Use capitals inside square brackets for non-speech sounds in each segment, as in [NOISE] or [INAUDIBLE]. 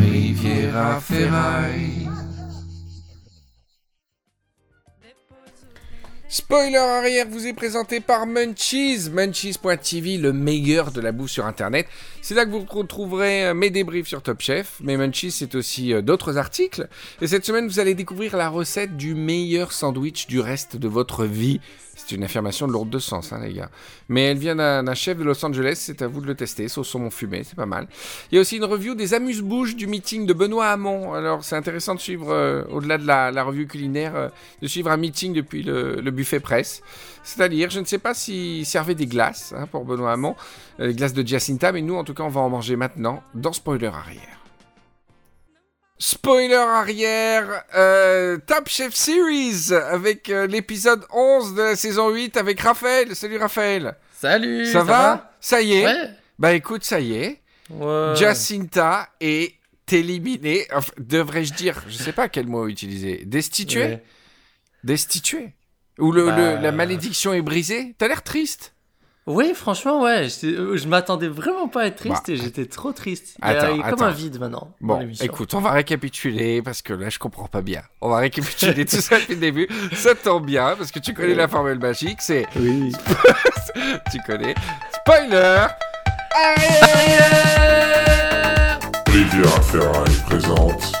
Riviera Ferraille. Spoiler arrière vous est présenté par Munchies, Munchies.tv, le meilleur de la bouffe sur internet. C'est là que vous retrouverez euh, mes débriefs sur Top Chef, mais Munchies c'est aussi euh, d'autres articles. Et cette semaine vous allez découvrir la recette du meilleur sandwich du reste de votre vie. C'est une affirmation de lourde de sens, hein, les gars. Mais elle vient d'un chef de Los Angeles, c'est à vous de le tester. Sauce saumon fumé, c'est pas mal. Il y a aussi une review des amuse-bouches du meeting de Benoît Hamon. Alors, c'est intéressant de suivre, euh, au-delà de la, revue culinaire, euh, de suivre un meeting depuis le, buffet presse. C'est-à-dire, je ne sais pas s'il servait des glaces hein, pour Benoît Hamon, euh, les glaces de Jacinta, mais nous, en tout cas, on va en manger maintenant dans Spoiler Arrière. Spoiler arrière, euh, Top Chef Series avec euh, l'épisode 11 de la saison 8 avec Raphaël. Salut Raphaël. Salut. Ça, va, Ça y est? Bah écoute, ça y est. Ouais. Jacinta est éliminée. Devrais-je dire, je sais pas quel mot utiliser. Destituée? Destituée Ou le, bah, la malédiction est brisée T'as l'air triste. Oui, franchement, ouais. Euh, je m'attendais vraiment pas à être triste bah, et j'étais trop triste. Il y a, comme un vide maintenant. Bon, écoute, on va récapituler parce que là, je comprends pas bien. On va récapituler tout ça depuis le début. Ça tombe bien parce que tu connais la formule magique. C'est. Oui. [LAUGHS] tu connais. Spoiler Rivière Ferraille présente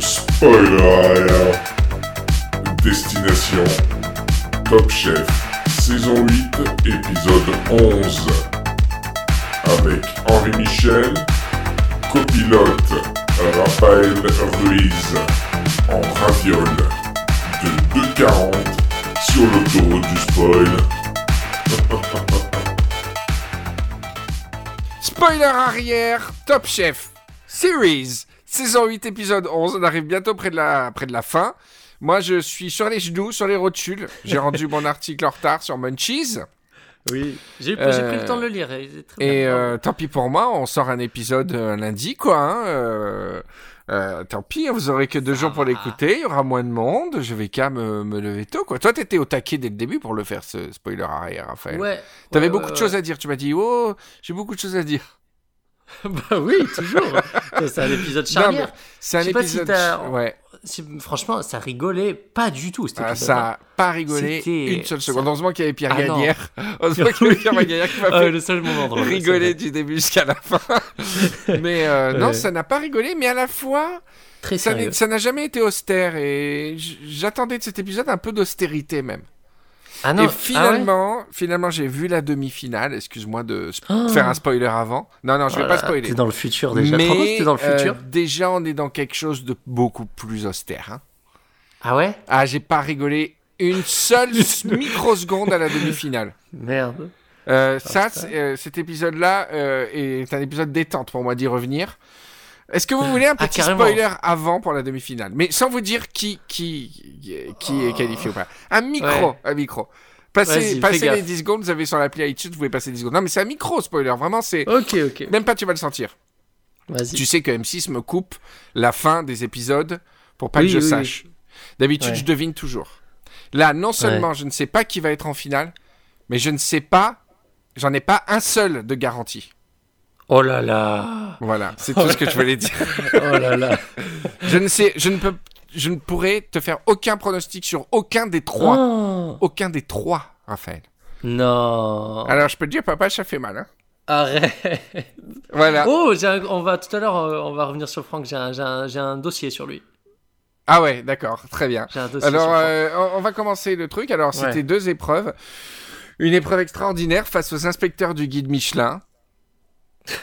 Spoiler Destination Top Chef saison 8, épisode 11. Avec Henri Michel, copilote Raphaël Ruiz, en raviole de 2,40 sur le du spoil. Spoiler arrière, Top Chef, Series, saison 8, épisode 11. On arrive bientôt près de la fin. Moi, je suis sur les genoux, sur les rotules. J'ai rendu [LAUGHS] mon article en retard sur Munchies. Oui, j'ai pris le temps de le lire. Et, euh, tant pis pour moi, on sort un épisode euh, lundi, quoi. Hein, euh, tant pis, vous aurez que deux jours pour l'écouter, il y aura moins de monde, je vais qu'à me, me, lever tôt, quoi. Toi, t'étais au taquet dès le début pour le faire, ce spoiler arrière, Raphaël. Ouais. T'avais beaucoup de choses à dire, tu m'as dit, oh, j'ai beaucoup de choses à dire. [LAUGHS] bah oui, toujours. [LAUGHS] c'est un épisode charnière. C'est un épisode. ouais franchement, ça rigolait pas du tout. Ah, ça a pas rigolé une seule seconde. Heureusement qu'il y avait Pierre ah, Gagnère. [LAUGHS] Heureusement qu'il y avait Pierre Gagnère qui m'a ah, fait le seul moment drôle, rigoler du début jusqu'à la fin. [LAUGHS] mais euh, non, ça n'a pas rigolé, mais à la fois. Très ça n'a jamais été austère et j'attendais de cet épisode un peu d'austérité même. Ah non. Et finalement, finalement, j'ai vu la demi-finale. Excuse-moi de oh. faire un spoiler avant. Non, non, je vais pas spoiler. T'es dans le futur déjà. Mais dans le futur. Euh, déjà, on est dans quelque chose de beaucoup plus austère. Hein. Ah ouais? Ah, j'ai pas rigolé une seule [LAUGHS] microseconde à la demi-finale. Merde. Euh, ça, euh, cet épisode-là est un épisode détente pour moi d'y revenir. Est-ce que vous voulez un ah, petit spoiler avant pour la demi-finale? Mais sans vous dire qui, qui, qui est qualifié ou pas. Un micro, un micro. Passez, passez les 10 secondes, vous avez sur l'appli iTunes, vous pouvez passer 10 secondes. Non, mais c'est un micro spoiler, vraiment, c'est. Ok, ok. Même pas tu vas le sentir. Tu sais que M6 me coupe la fin des épisodes pour pas que je sache. D'habitude, je devine toujours. Là, non seulement je ne sais pas qui va être en finale, mais je ne sais pas, j'en ai pas un seul de garantie. Oh là là Voilà, c'est tout ce que je voulais dire. [LAUGHS] oh là là Je ne sais, je ne peux, je ne pourrais te faire aucun pronostic sur aucun des trois. Oh. Aucun des trois, Raphaël. Non. Alors je peux te dire, papa, ça fait mal. Hein. Arrête. Voilà. Oh, on va tout à l'heure, euh, on va revenir sur Franck. J'ai un, un, un, dossier sur lui. Ah ouais, d'accord, très bien. Alors, euh, on va commencer le truc. Alors, c'était deux épreuves. Une épreuve extraordinaire face aux inspecteurs du guide Michelin.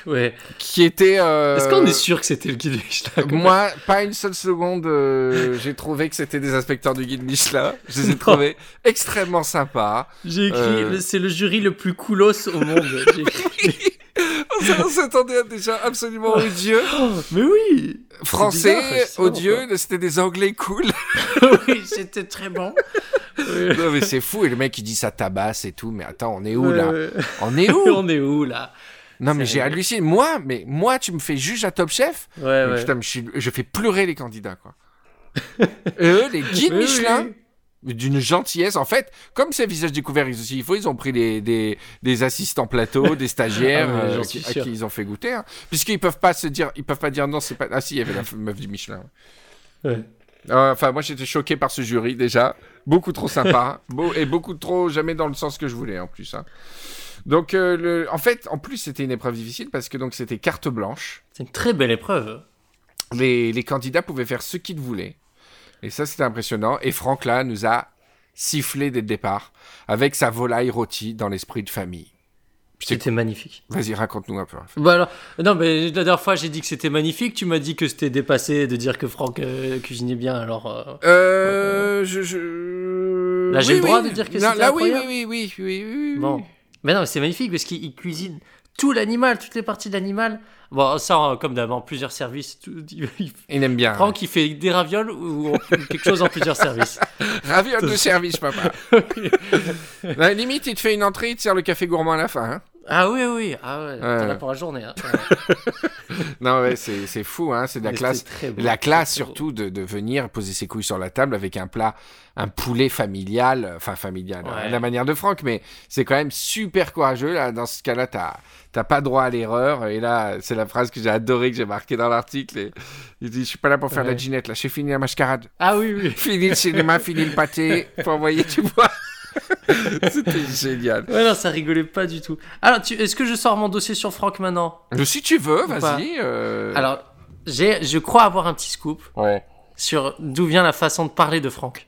Ouais. Qui était. Euh, Est-ce qu'on est sûr que c'était le guide Michelin Moi, pas une seule seconde, euh, j'ai trouvé que c'était des inspecteurs du guide Michelin. Je les ai [LAUGHS] trouvés extrêmement sympas. J'ai écrit, euh, c'est le jury le plus coolos au monde. [LAUGHS] On s'attendait à des gens absolument odieux. Oh, mais oui Français, odieux, c'était des Anglais cool. [LAUGHS] oui, c'était très bon. Non mais c'est fou, et le mec il dit ça tabasse et tout, mais attends, on est où là? On est où? On est où là? Non, mais j'ai halluciné. Moi, mais moi, tu me fais juge à Top Chef. Ouais, Putain, je, fais pleurer les candidats, quoi. [LAUGHS] eux, les guides Michelin. d'une gentillesse. En fait, comme c'est visage découvert aussi, il faut, ils ont pris des, des, des assistants plateau, des stagiaires [LAUGHS] Ah euh, j'en qui, suis à sûr. qui ils ont fait goûter. hein. Puisqu'ils peuvent pas se dire, ils peuvent pas dire non, c'est pas. Ah si, il y avait la meuf du Michelin. Ouais. Euh, Enfin, moi j'étais choqué par ce jury déjà. Beaucoup trop sympa. [LAUGHS] beau, et beaucoup trop jamais dans le sens que je voulais en plus. hein. Donc, euh, le... en fait, en plus, c'était une épreuve difficile parce que donc c'était carte blanche. C'est une très belle épreuve. Les, les candidats pouvaient faire ce qu'ils voulaient. Et ça, c'était impressionnant. Et Franck, là, nous a sifflé dès le départ avec sa volaille rôtie dans l'esprit de famille. C'était magnifique. Vas-y, raconte-nous un peu. Bah alors, non, mais la dernière fois, j'ai dit que c'était magnifique. Tu m'as dit que c'était dépassé de dire que Franck euh, cuisinait bien. Alors, euh, Euh, je, je... Là, j'ai le droit de dire que c'était Là, oui, oui, oui, oui, oui, oui. bon. Mais non, mais c'est magnifique parce qu'il il cuisine tout l'animal, toutes les parties de l'animal. Bon, ça, euh, comme en plusieurs services. tout- [LAUGHS] il- Il aime bien. Franck, il fait des ravioles ou ou quelque chose en plusieurs services. [LAUGHS] Raviole de service, papa. [LAUGHS] La limite, il te fait une entrée, il te sert le café gourmand à la fin. hein. Ah oui, oui, ah ouais, t'en Ouais. as pour la journée. Hein. [LAUGHS] Non, ouais, c'est fou, hein. C'est de la Mais classe. beau, La classe, surtout, de, de venir poser ses couilles sur la table avec un plat, un poulet familial, enfin familial, Ouais. à la manière de Franck, mais c'est quand même super courageux. Là, dans ce cas-là, t'as pas droit à l'erreur. Et là, c'est la phrase que j'ai adorée, que j'ai marquée dans l'article. et Il dit, je suis pas là pour faire la Ouais. ginette, là, j'ai fini la mascarade. Ah oui, oui. [LAUGHS] Fini le cinéma, fini le pâté, faut envoyer, tu vois. [LAUGHS] C'était génial. Ouais, non, ça rigolait pas du tout. Alors, tu... est-ce que je sors mon dossier sur Franck maintenant? Mais si tu veux, vas-y. euh, Alors, j'ai, je crois avoir un petit scoop Ouais. sur d'où vient la façon de parler de Franck.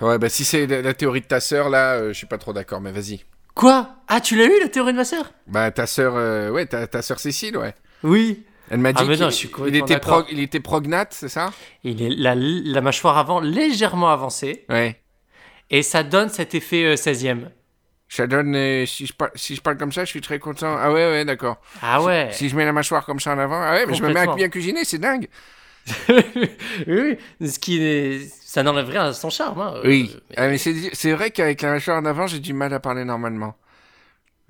Ouais, bah si c'est la, la théorie de ta sœur, là, euh, je suis pas trop d'accord, mais vas-y. Quoi? Ah, tu l'as eu, la théorie de ma sœur? Bah ta sœur, euh, ouais, ta, ta sœur Cécile, ouais. Oui. Elle m'a dit Ah, mais non, qu'il je suis il complètement était, prog- il était prognate, c'est ça? Il est la, la mâchoire avant légèrement avancée Ouais. Et ça donne cet effet euh, 16e. Ça donne, euh, si, je par- si je parle comme ça, je suis très content. Ah ouais, ouais, d'accord. Ah ouais. Si je mets la mâchoire comme ça en avant, ah ouais, mais je me mets à bien cuisiner, c'est dingue. [LAUGHS] oui, oui. Ce qui est... ça n'enlève rien à son charme. hein. Oui. Euh, mais- Ah, mais c'est vrai qu'avec la mâchoire en avant, j'ai du mal à parler normalement.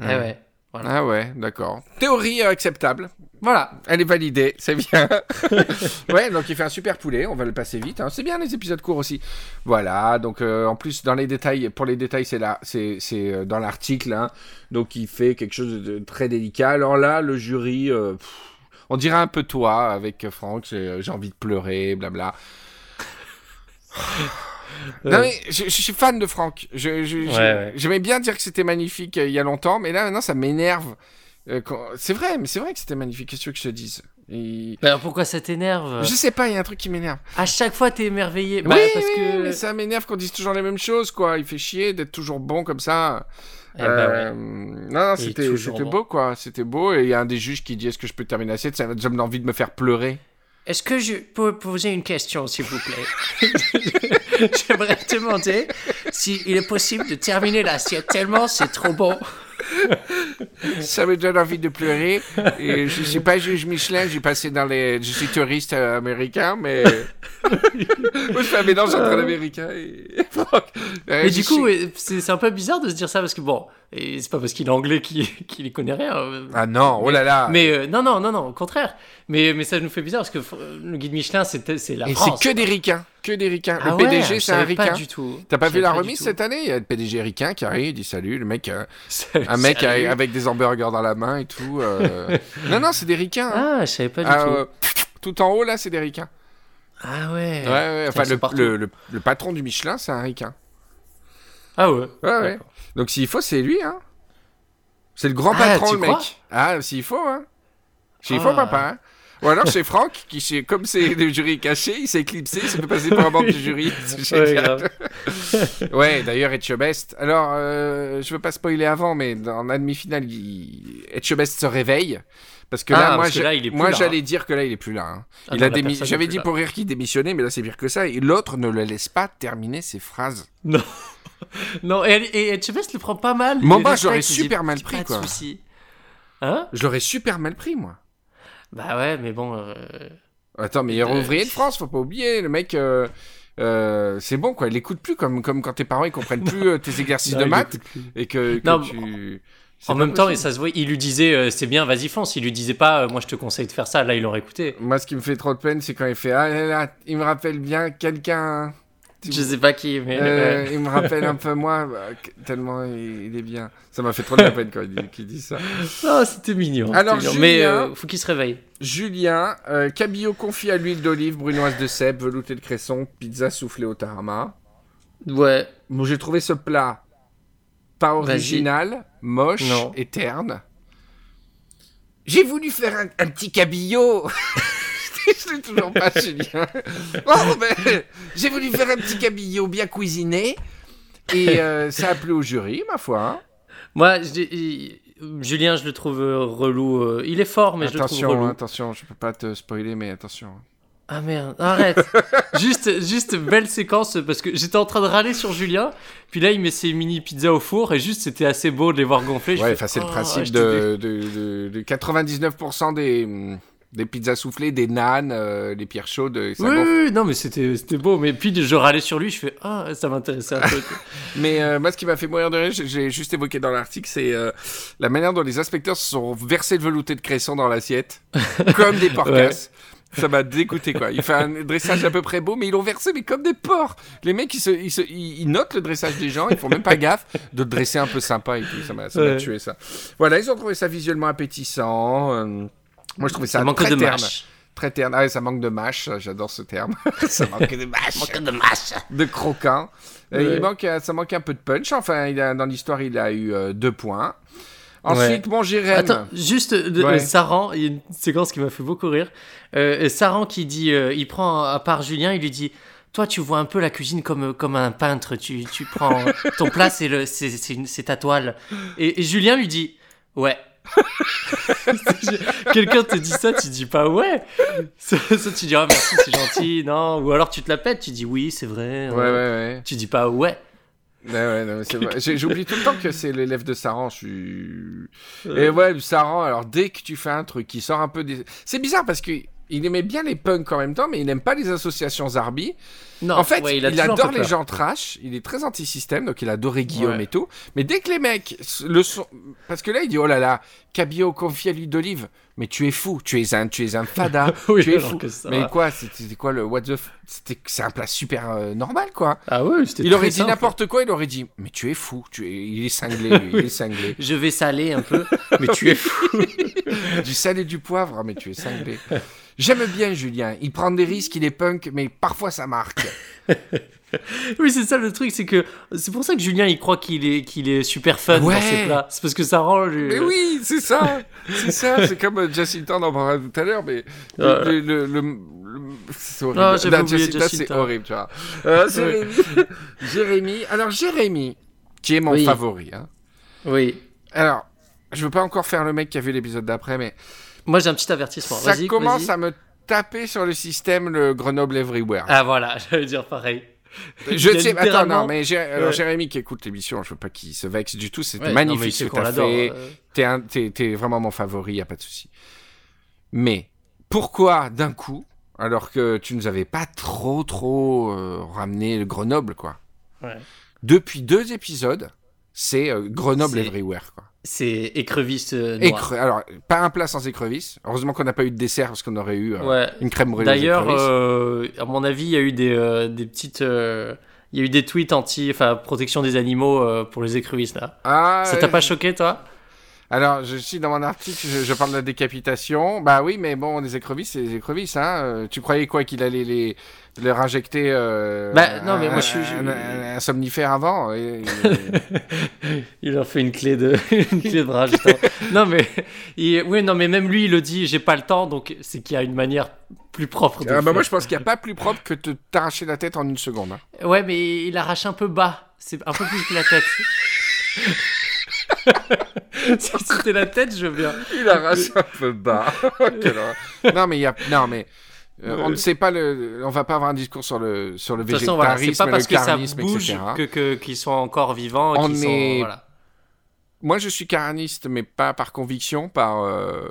Ah ouais. Voilà. Ah ouais, d'accord. Théorie euh, acceptable. Voilà. Elle est validée, c'est bien. [LAUGHS] ouais, donc il fait un super poulet, on va le passer vite. hein. C'est bien les épisodes courts aussi. Voilà, donc euh, en plus dans les détails, pour les détails c'est là, c'est euh, dans l'article. hein. Donc il fait quelque chose de très délicat. Alors là, le jury, euh, pff, on dirait un peu toi avec Franck. J'ai envie de pleurer, blabla. [LAUGHS] Non mais je, je suis fan de Franck. Je, je- je- Ouais, ouais. J'aimais bien dire que c'était magnifique il y a longtemps, mais là maintenant ça m'énerve. Euh, C'est vrai, mais c'est vrai que c'était magnifique. Qu'est-ce que je te dise? Et- alors pourquoi ça t'énerve? Je sais pas, il y a un truc qui m'énerve. À chaque fois, t'es émerveillé. Bah, oui, parce oui, que. mais ça m'énerve qu'on dise toujours les mêmes choses, quoi. Il fait chier d'être toujours bon comme ça. Eh bah Euh, ouais. Non, c'était bon. beau, quoi. C'était beau. Et il y a un des juges qui dit Est-ce que je peux terminer l'assiette Ça donne envie de me faire pleurer. Est-ce que je peux poser une question, s'il vous plaît? [LAUGHS] J'aimerais te demander s'il est possible de terminer l'assiette tellement c'est trop bon. Ça me donne envie de pleurer. Et je suis pas juge Michelin, j'ai passé dans les. Je suis touriste américain, mais. [LAUGHS] Moi, je fais un mélange entre l'américain et. Je du coup, suis- c'est un peu bizarre de se dire ça parce que bon, et c'est pas parce qu'il est anglais [LAUGHS] qu'il y connaît rien. Ah non, oh là là. Mais euh, non, non, non, non, au contraire. Mais, mais ça nous fait bizarre parce que euh, le guide Michelin, c'est la Et France. c'est que des ricains. Que des ricains. Ah le ouais, PDG, c'est un savais pas ricain. du tout. T'as pas vu la remise cette année? Il y a le PDG ricain qui arrive, il dit salut, le mec, euh, [LAUGHS] un mec Salut. avec des hamburgers dans la main et tout. euh. [LAUGHS] non, non, c'est des ricains. hein. Ah, je savais pas du Ah, tout. tout en haut là, c'est des ricains. Ah ouais. Ouais, ouais. Enfin, le, le- le patron du Michelin, c'est un ricain. Ah ouais. Ouais, ouais. Donc s'il faut, c'est lui, hein. C'est le grand Ah, patron, le mec. crois Ah, s'il faut, hein. S'il Ah. faut, papa. Hein. Ou alors c'est Franck, qui, comme c'est le jury caché, il s'est éclipsé, il s'est fait passer pour un membre du jury. [LAUGHS] Ouais. [LAUGHS] Ouais, d'ailleurs, Etchebest. Alors, euh, je veux pas spoiler avant, mais dans la demi-finale, il... Etchebest se réveille. Parce que Ah, là, plus moi j'allais hein. dire que là, il est plus là. hein. Ah démi- J'avais dit là. pour rire qu'il démissionnait, mais là, c'est pire que ça. Et l'autre ne le laisse pas terminer ses phrases. Non. [LAUGHS] [LAUGHS] non, et, et, et Etchebest le prend pas mal. Moi, je l'aurais super mal pas pris, de quoi. souci. Hein Je l'aurais super mal pris, moi. Bah ouais, mais bon. euh, Attends, meilleur Euh, ouvrier de France, faut pas oublier. Le mec, euh, euh, c'est bon, quoi. Il écoute plus comme, comme quand tes parents, ils comprennent [LAUGHS] plus euh, tes exercices non, de maths et que, que Non, tu. En pas même temps, et ça se voit, il lui disait euh, c'est bien, vas-y fonce. Il lui disait pas moi je te conseille de faire ça. Là, il aurait écouté. Moi, ce qui me fait trop de peine, c'est quand il fait Ah là là, il me rappelle bien quelqu'un. Je sais pas qui, mais. Euh, ouais. il me rappelle un peu moi, bah, tellement il, est bien. Ça m'a fait trop de la peine quand il dit, ça. [LAUGHS] Ah, c'était mignon. Alors, mignon. Mais Julien- euh, faut qu'il se réveille. Julien, euh, cabillaud confit à l'huile d'olive, brunoise de cèpe, velouté de cresson, pizza soufflée au tarama. Ouais. Bon, j'ai trouvé ce plat pas original, moche Non. et terne. J'ai voulu faire un, un petit cabillaud. [LAUGHS] [LAUGHS] Je l'ai toujours pas, Julien. Oh, ben, j'ai voulu faire un petit cabillaud bien cuisiné. Et euh, ça a plu au jury, ma foi. hein. Moi, je dis- il- Julien, je le trouve euh, relou. euh, Il est fort, mais je le trouve attention, relou. attention, je peux pas te spoiler, mais attention. Ah merde, arrête. [LAUGHS] juste, juste belle séquence parce que j'étais en train de râler sur Julien, puis là il met ses mini pizzas au four et juste c'était assez beau de les voir gonfler. Je Ouais, fais, enfin, c'est le oh, principe je de, te de, de- de 99% des, hum, des pizzas soufflées, des nanes, euh, les pierres chaudes. et ça Oui, non mais c'était c'était beau, mais puis je râlais sur lui, je fais ah ça m'intéressait un peu. [LAUGHS] Mais euh, moi, ce qui m'a fait mourir de rire, j'ai- juste évoqué dans l'article, c'est euh, la manière dont les inspecteurs se sont versés de velouté de cresson dans l'assiette, [LAUGHS] comme des porcasses. Ça m'a dégoûté, quoi. Il fait un dressage à peu près beau, mais ils l'ont versé, mais comme des porcs. Les mecs, ils, se, ils, se- ils- notent le dressage des gens, ils font même pas gaffe de le dresser un peu sympa et tout. Ça m'a ça m'a Ouais. tué, ça. Voilà, ils ont trouvé ça visuellement appétissant. euh, moi, je trouvais ça, Ça manque très de terne. mâche. Très terne. Ah ça manque de mâche. J'adore ce terme. [LAUGHS] ça manque de mâche Manque de mâche. de croquant. Ouais. il manque, euh, ça manque un peu de punch. Enfin, il a, dans l'histoire, il a eu euh, deux points. Ensuite, mon Jérém. Attends, juste de, Ouais. euh, Saran, il y a une séquence qui m'a fait beaucoup rire. Euh, Saran qui dit, euh, il prend à part Julien, il lui dit, toi tu vois un peu la cuisine comme comme un peintre, tu, tu prends ton [LAUGHS] plat c'est ta toile. Et, et Julien lui dit, ouais. [LAUGHS] Quelqu'un te dit ça, tu dis pas ouais. Ça, ça, tu dis ah merci c'est gentil, non. Ou alors tu te la pètes, tu dis oui c'est vrai. Ouais, ouais, ouais. Tu dis pas ouais. Ouais, ouais. J'ai- J'oublie tout le temps que c'est l'élève de Saran. Je suis. Et ouais, Saran, alors dès que tu fais un truc qui sort un peu des. C'est bizarre parce que. Il aimait bien les punks en même temps, mais il n'aime pas les associations Zarbi. Non. en fait, ouais, il, adore les peur. gens trash. Il est très anti-système, donc il a adoré Guillaume Ouais. et tout. Mais dès que les mecs le sont. Parce que là, il dit Oh là là, cabillaud confié à l'huile d'olive. Mais tu es fou, tu es un, tu es un fada. [LAUGHS] Oui, tu es fou. que ça Mais va. quoi, c'était quoi le what the. f- C'était c'est un plat super euh, normal, quoi. Ah ouais, c'était Il très aurait dit n'importe quoi, il aurait dit Mais tu es fou, tu es... il est cinglé, lui, [LAUGHS] il est cinglé. Je vais saler un peu, mais tu es fou. [LAUGHS] Du sel et du poivre, mais tu es cinglé. J'aime bien Julien, il prend des risques, il est punk, mais parfois ça marque. [LAUGHS] Oui, c'est ça le truc, c'est que c'est pour ça que Julien il croit qu'il est qu'il est super fun Ouais. dans ses plats. C'est parce que ça rend le. Mais oui, c'est ça, [LAUGHS] c'est ça, c'est comme euh, Jacinta, on en parlera tout à l'heure, mais le, le- le- le- le- c'est horrible. Ah, Jacinta, c'est horrible, tu vois. [LAUGHS] Euh, Jérémy, Jérémy, alors Jérémy, qui est mon Oui. favori, hein. Oui. alors, je veux pas encore faire le mec qui a vu l'épisode d'après, mais Moi j'ai un petit avertissement. ça commence à me taper sur le système le Grenoble Everywhere. Ah voilà, j'allais dire pareil. [LAUGHS] Je a sais, attends, littéralement- non, mais alors. Jérémy qui écoute l'émission, je veux pas qu'il se vexe du tout, c'était Ouais, magnifique ce que t'as fait. T'es, un- t'es- t'es vraiment mon favori, y a pas de souci. Mais pourquoi d'un coup, alors que tu nous avais pas trop trop euh, ramené le Grenoble, quoi? Ouais. Depuis deux épisodes, c'est euh, Grenoble Everywhere, quoi. C'est écrevisse euh, noire. Écre- alors, pas un plat sans écrevisses. Heureusement qu'on n'a pas eu de dessert parce qu'on aurait eu euh, Ouais. une crème brûlée. D'ailleurs, euh, à mon avis, il y a eu des, euh, des petites. euh, Il y a eu des tweets anti, enfin, protection des animaux euh, pour les écrevisses là. Ah, Ça t'a pas choqué, toi? Alors, je suis dans mon article, je, je parle de la décapitation. Bah oui, mais bon, les écrevisses, c'est des écrevisses, hein. Euh, Tu croyais quoi qu'il allait les, les injecter euh, Bah, non, mais moi, un- je suis- un, un- un somnifère avant. et- et- [LAUGHS] Il leur fait une clé de, [LAUGHS] une clé de rage. non mais, il- oui, non mais même lui, il le dit, j'ai pas le temps, donc c'est qu'il y a une manière plus propre de. Ah, bah, moi, je pense qu'il n'y a pas plus propre que de t'arracher la tête en une seconde. hein. Ouais, mais il arrache un peu bas. C'est un peu plus que la tête. [LAUGHS] si c'était la tête, je veux bien. Il arrache un peu bas. [LAUGHS] Horreur. non, mais il y a. Non, mais. euh, on ne sait pas le. On va pas avoir un discours sur le sur le De toute façon, voilà, végétarisme, c'est pas parce le que ça carnisme, bouge etc. que que- qu'ils sont encore vivants. On qu'ils sont- est- voilà. Moi, je suis carniste, mais pas par conviction, par euh,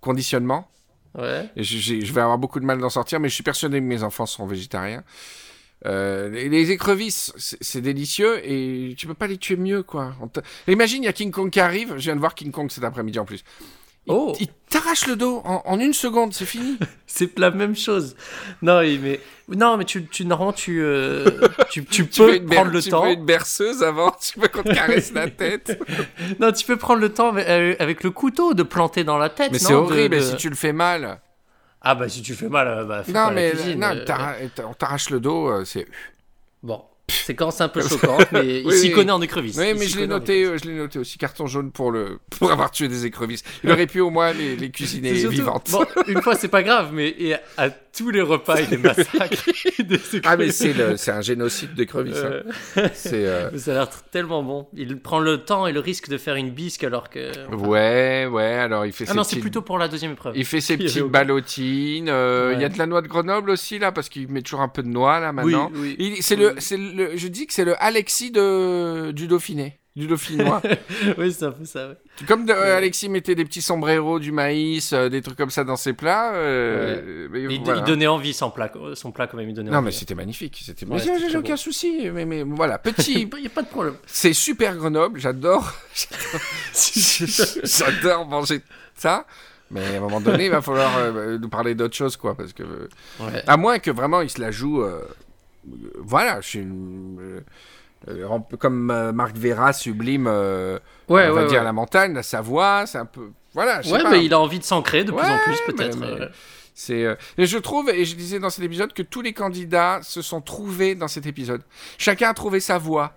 conditionnement. Ouais. Je vais avoir beaucoup de mal d'en sortir, mais je suis persuadé que mes enfants seront végétariens. Euh, les, les écrevisses, c'est délicieux et tu peux pas les tuer mieux, quoi. Imagine, il y a King Kong qui arrive. Je viens de voir King Kong cet après-midi en plus. Il, Oh. il t'arrache le dos en, en une seconde, c'est fini. [LAUGHS] C'est la même chose. Non, mais non, mais tu, tu normalement tu euh, [LAUGHS] tu, tu Tu peux prendre le tu temps. veux une berceuse avant, tu veux qu'on te caresse la tête. [LAUGHS] Non, tu peux prendre le temps avec, euh, avec le couteau de planter dans la tête. Mais c'est horrible, de- si tu le fais mal. Ah bah si tu fais mal, euh, bah fais Non, pas la mais cuisine, non, euh, t'arra- on t'arrache le dos, euh, c'est. Bon, séquence un peu [LAUGHS] choquante, mais il Oui, s'y connaît en écrevisses. Oui, mais je l'ai noté, euh, je l'ai noté aussi carton jaune pour le [LAUGHS] pour avoir tué des écrevisses. Il aurait pu au moins les, les cuisiner [LAUGHS] C'est surtout- vivantes. Bon, une fois c'est pas grave, mais et à tous les repas massacre des Ah mais c'est le c'est un génocide d'écrevisses. hein. Euh, euh, ça a l'air tellement bon. Il prend le temps et le risque de faire une bisque alors que. ouais ouais alors il fait Ah non, c'est plutôt pour la deuxième épreuve. il fait ses [LAUGHS] Il petites ballotines. euh, Il y a de la noix de Grenoble aussi là parce qu'il met toujours un peu de noix là maintenant. Oui, oui. C'est le c'est le je dis que c'est le Alexis de du Dauphiné. Du Dauphinois. [LAUGHS] oui, c'est un peu ça. ouais. Comme de- euh, Alexis mettait des petits sombreros, du maïs, euh, des trucs comme ça dans ses plats. euh, il, voilà. il donnait envie son plat, son plat quand même. Il donnait Non, envie. mais c'était magnifique. C'était. Ouais, mais j'ai- aucun bon. souci. Mais, mais voilà, petit. [LAUGHS] Il n'y a pas de problème. c'est super Grenoble. J'adore. [LAUGHS] J'adore manger ça. Mais à un moment donné, il va falloir euh, nous parler d'autre chose, quoi, parce que Ouais. à moins que vraiment il se la joue. voilà, je suis euh, comme euh, Marc Vera sublime. euh, Ouais, on va ouais, dire ouais. la montagne, la Savoie, c'est un peu. Voilà. Je sais Ouais, pas. mais il a envie de s'ancrer de plus en plus, peut-être. mais-. C'est euh, et je trouve et je disais dans cet épisode que tous les candidats se sont trouvés dans cet épisode. Chacun a trouvé sa voie.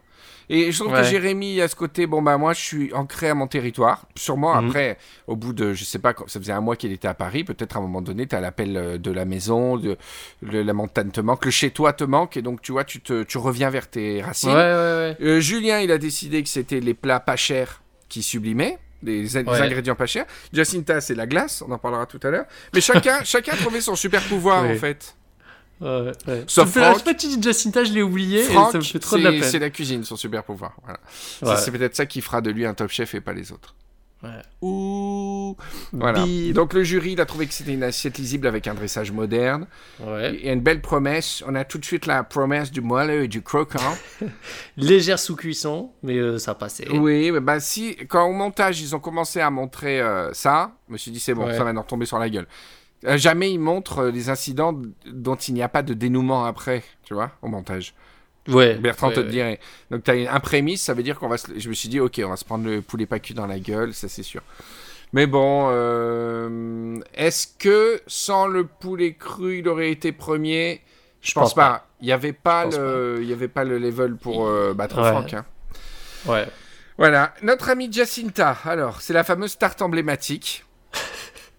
Et je trouve que. Jérémy à ce côté bon bah moi je suis ancré à mon territoire. Sûrement Mhm. après au bout de je sais pas ça faisait un mois qu'il était à Paris, peut-être à un moment donné tu as l'appel euh, de la maison, de la montagne te manque, le chez toi te manque et donc tu vois tu te tu reviens vers tes racines. Ouais, ouais, ouais. Euh, Julien, il a décidé que c'était les plats pas chers qui sublimaient. Les, ingrédients pas chers. Jacinta, c'est la glace, on en parlera tout à l'heure. Mais chacun, [LAUGHS] chacun a trouvé son super pouvoir en fait. Ouais, ouais. Sauf Franck. Je sais pas, tu dis Jacinta, je l'ai oublié Franck, et ça me fait trop de la c'est- peine. c'est la cuisine, son super pouvoir. Voilà. C'est- Ouais. C'est peut-être ça qui fera de lui un top chef et pas les autres. Ouais. Ouh. Voilà. Bip. Donc le jury, il a trouvé que c'était une assiette lisible avec un dressage moderne. Ouais. Il y a une belle promesse. On a tout de suite la promesse du moelleux et du croquant. [LAUGHS] Légère sous-cuisson, mais euh, ça passait. Oui, mais bah si, quand au montage ils ont commencé à montrer euh, ça, je me suis dit c'est bon, Ouais. ça va nous retomber sur la gueule. Euh, jamais ils montrent euh, les incidents dont il n'y a pas de dénouement après, tu vois, au montage. Ouais. Bertrand ouais, te ouais. dirait. Donc t'as un prémisse, ça veut dire qu'on va se... Je me suis dit, ok, on va se prendre le poulet pas cuit dans la gueule, ça c'est sûr. Mais bon, euh, est-ce que sans le poulet cru, il aurait été premier? Je pense, pas. Il n'y avait pas Je le, il y avait pas le level pour euh, battre Ouais. Franck. hein. Ouais. Voilà, notre amie Jacinta. Alors, c'est la fameuse tarte emblématique.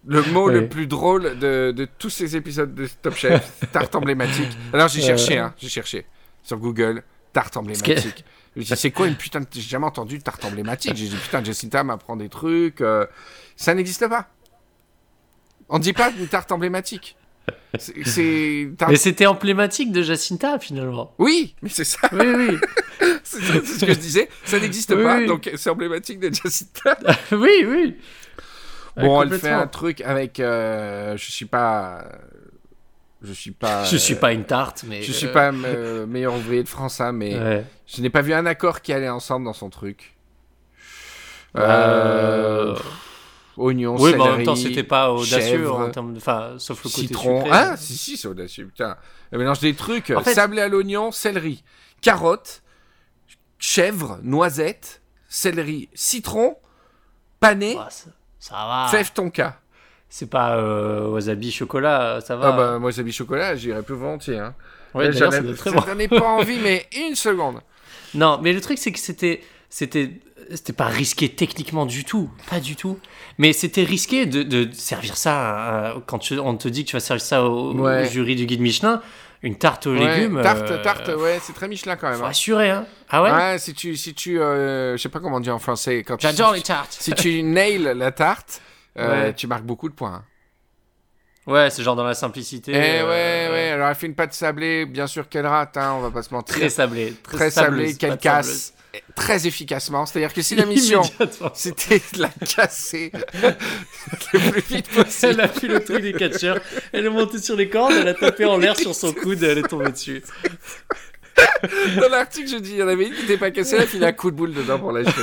Le mot le plus drôle de, de tous ces épisodes de Top Chef, tarte [LAUGHS] emblématique. Alors j'ai Euh. cherché, hein, j'ai cherché sur Google, tarte emblématique. Je dis, c'est quoi une [LAUGHS] putain de... J'ai jamais entendu tarte emblématique. J'ai dit, putain, Jacinta m'apprend des trucs. euh, Ça n'existe pas. On dit pas une tarte emblématique. C'est... c'est tarte- Mais c'était emblématique de Jacinta finalement. Oui, mais c'est ça, Oui, oui. [LAUGHS] c'est ce que je disais. Ça n'existe Oui, pas, oui. donc c'est emblématique de Jacinta. oui, oui. Bon, Ouais, elle fait un truc avec. euh, je suis pas. Je suis pas. [LAUGHS] Je suis pas une tarte, mais. Je suis euh, pas euh, meilleur ouvrier de France, hein, mais Ouais. je n'ai pas vu un accord qui allait ensemble dans son truc. Euh, Euh, Oignon, Oui, mais en même temps, c'était pas audacieux chèvre, en termes de. Enfin, sauf le côté citron. sucré. Ah, si, si, c'est audacieux, putain. Elle mélange des trucs En fait- sablé à l'oignon, céleri, carotte, chèvre, noisette, céleri, citron, pané, Ah, ça, va. fève tonka. C'est pas euh, wasabi chocolat, ça va. Ah bah, moi, j'habite chocolat, j'irais plus volontiers. Hein. ouais, j'en ai- bon. donnait pas envie, mais une seconde. Non, mais le truc, c'est que c'était. C'était. C'était pas risqué techniquement du tout, pas du tout. Mais c'était risqué de, de servir ça à- quand tu- on te dit que tu vas servir ça au, jury du guide Michelin, une tarte aux Ouais, légumes. tarte, euh, tarte, ouais, c'est très Michelin quand même. Faut hein. assurer, hein. Ah ouais, Ouais, si tu, si tu, euh, je sais pas comment dire en français, quand tu- J'adore les tartes. Si tu nails la tarte, euh, Ouais. tu marques beaucoup de points. hein. Ouais, c'est genre dans la simplicité. Eh euh, ouais, ouais. Alors elle fait une pâte sablée, bien sûr qu'elle rate, hein, on va pas se mentir. Très sablé. Très, Très sablée, qu'elle casse très efficacement. C'est-à-dire que si la [LAUGHS] mission c'était de la casser [LAUGHS] le plus vite possible. Elle a fait le truc des catcheurs. Elle est montée sur les cordes, elle a tapé en l'air sur son coude et elle est tombée dessus. [LAUGHS] Dans l'article, je dis, il y en avait une qui n'était pas cassée, elle a filé un coup de boule dedans pour l'acheter.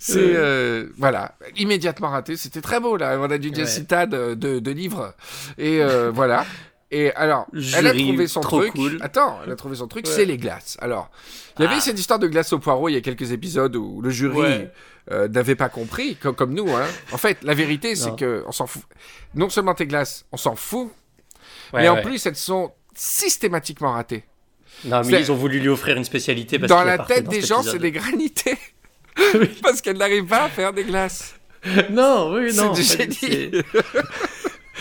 C'est euh, voilà, immédiatement raté. C'était très beau là. On a du Jessica de, de, de livres et euh, voilà. Et alors, elle a trouvé son truc. cool. Attends, elle a trouvé son truc, Ouais. c'est les glaces. Alors, il y avait Ah. cette histoire de glace au poireau il y a quelques épisodes où le jury Ouais. euh, n'avait pas compris, comme, comme nous. Hein. En fait, la vérité, c'est que on s'en fout. Non seulement tes glaces, on s'en fout, Ouais, mais en plus, elles sont systématiquement ratées. Non, c'est- mais ils ont voulu lui offrir une spécialité parce Dans la tête dans des gens, c'est des granités. [LAUGHS] Parce qu'elles n'arrivent pas à faire des glaces. [LAUGHS] Non, oui, C'est non. du en fait, génie. [LAUGHS]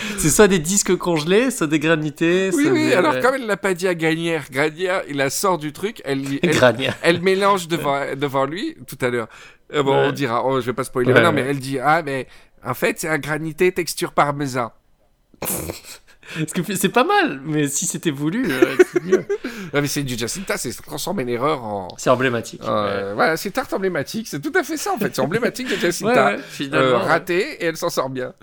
[LAUGHS] c'est- soit des disques congelés, soit des granités. Oui, soit oui, des- alors ouais. comme elle l'a pas dit à Gagnère, Gagnère, il la sort du truc, elle, elle, Granière. [LAUGHS] elle mélange devant, devant lui tout à l'heure. Euh, bon, Ouais. on dira, oh, je vais pas spoiler. Ouais, non, ouais. mais elle dit, ah, mais en fait, c'est un granité texture parmesan. [LAUGHS] Parce que c'est pas mal, mais si c'était voulu, euh, c'est mieux. Non, mais c'est du Jacinta, c'est transformer une erreur en. C'est emblématique. euh, Voilà, c'est tarte emblématique, c'est tout à fait ça en fait. C'est emblématique de Ouais, Jacinta. ouais, finalement. Euh, raté et elle s'en sort bien.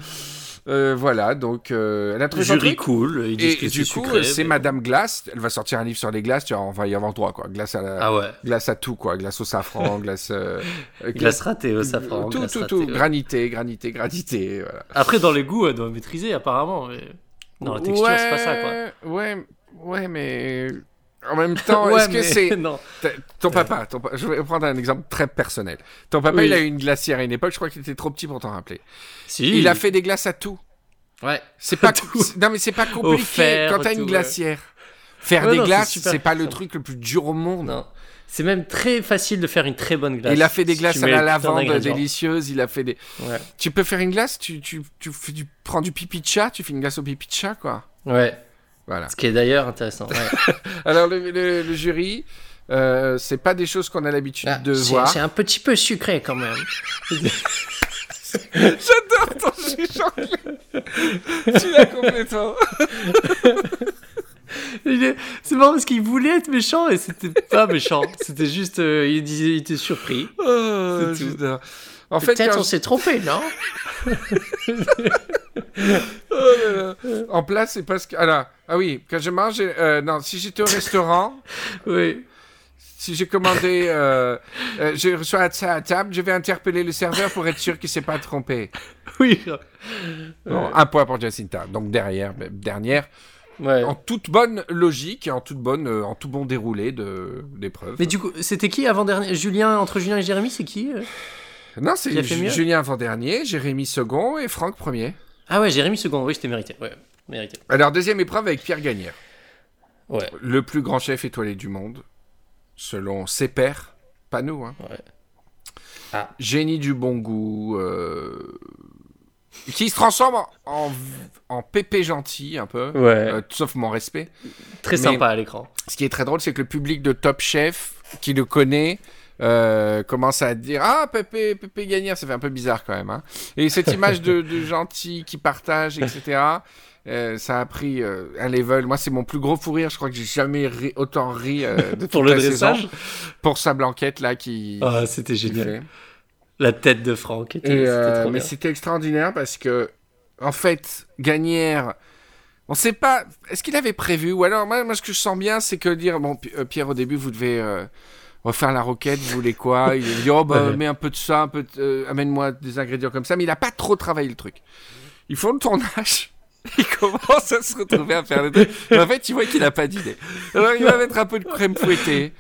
Euh, voilà, donc euh, elle a trouvé Jury cool, ils disent Et que du coup, c'est mais- Madame Glace. Elle va sortir un livre sur les glaces. Tu vois, on va y avoir droit, quoi. Glace à la, Ah ouais, glace à tout, quoi. Glace au safran, glace. euh, [LAUGHS] glace ratée au safran. Tout, glace tout, ratée, tout. ouais. Granité, granité, granité. Voilà. Après, dans les goûts, elle doit maîtriser apparemment. mais- Non, la texture, c'est pas ça, quoi. Ouais, ouais, mais. En même temps, Ouais, est-ce que c'est. [LAUGHS] Non. Ton papa, ton je vais prendre un exemple très personnel. Ton papa, Oui. il a eu une glacière à une époque, je crois qu'il était trop petit pour t'en rappeler. Si. Il a fait des glaces à tout. Ouais. C'est pas [LAUGHS] Tout. non mais c'est pas compliqué fer, quand t'as une ouais. glacière. Faire Ouais, des non, glaces, c'est pas le truc le plus dur au monde. Non. C'est même très facile de faire une très bonne glace. Il a fait des si glaces tu à la lavande délicieuses, il a fait des Ouais. Tu peux faire une glace, tu tu tu du prends du pipi de chat, tu fais une glace au pipi de chat quoi. Ouais. Voilà. Ce qui est d'ailleurs intéressant. ouais. [LAUGHS] Alors le, le- le jury euh, c'est pas des choses qu'on a l'habitude Ah, de voir. C'est un petit peu sucré quand même. [LAUGHS] J'adore ton chuchon. [LAUGHS] tu l'as complètement. C'est marrant parce qu'il voulait être méchant et c'était pas méchant. C'était juste, euh, il disait, il était surpris. Oh. En fait, Peut-être quand on s'est trompé, non? En place, c'est parce que. Alors, ah oui, quand je mange. euh, non, si j'étais au restaurant, [LAUGHS] Oui. si j'ai commandé. Euh, euh, je reçois ça à table, je vais interpeller le serveur pour être sûr qu'il s'est pas trompé. [LAUGHS] Oui. Bon, un point pour Jacinta. Donc derrière, euh, dernière, Ouais. en toute bonne logique et en toute bonne, euh, en tout bon déroulé de d'épreuve. Mais du coup, c'était qui avant dernier Julien entre Julien et Jérémy, c'est qui euh? Non, c'est Julien avant dernier, Jérémy second et Franck premier. Ah ouais, Jérémy second. Oui, c'était mérité. Ouais, mérité. Alors deuxième épreuve avec Pierre Gagnère, Ouais. le plus grand chef étoilé du monde, selon ses pairs, pas nous. Hein. Ouais. Ah. Génie du bon goût, euh, qui se transforme en, en, en pépé gentil un peu, Ouais. euh, sauf mon respect. Très mais- sympa à l'écran. Ce qui est très drôle, c'est que le public de Top Chef, qui le connaît, euh, commence à dire Ah, Pépé, Pépé Gagnère, ça fait un peu bizarre quand même. hein. Et cette [LAUGHS] image de, de gentil qui partage, etc., euh, ça a pris euh, un level. Moi, c'est mon plus gros fou rire. Je crois que j'ai jamais ri- autant ri euh, [LAUGHS] de Pour le saison. dressage Pour sa blanquette, là, qui. Ah, c'était génial. La tête de Franck était, Et, trop mais c'était extraordinaire parce que, en fait, Gagnère, on sait pas, est-ce qu'il avait prévu? Ou alors, moi, moi, ce que je sens bien, c'est que dire, bon, Pi- Pierre, au début, vous devez euh, refaire la roquette, vous voulez quoi [LAUGHS] Il dit, oh, bah, Ouais. mets un peu de ça, un peu de- euh, amène-moi des ingrédients comme ça, mais il a pas trop travaillé le truc. Ils font le tournage. [LAUGHS] Il commence à se retrouver à faire le truc. Mais en fait, tu vois qu'il a pas d'idée. Alors, il va mettre un peu de crème fouettée.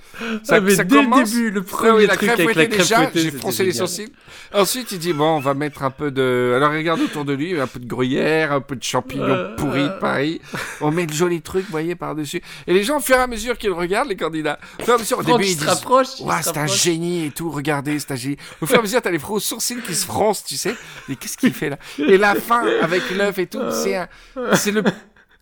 Ça, Ah, mais ça dès commence... le début, le Ah premier oui, la truc crème avec la fouettée crème déjà, fouettée, j'ai froncé les sourcils. Ensuite, il dit bon, on va mettre un peu de. Alors, il regarde autour de lui, un peu de gruyère, un peu de champignons Euh, pourris de Paris. On met de jolis trucs, vous voyez, par-dessus. Et les gens, au fur et à mesure qu'ils le regardent, les candidats, au fur et à mesure, au début, il ils se disent se c'est un génie et tout, regardez, c'est un génie. Au fur et à mesure, t'as les gros sourcils qui se froncent, tu sais. Mais qu'est-ce qu'il fait là? Et la fin, avec l'œuf et tout, c'est un. C'est le.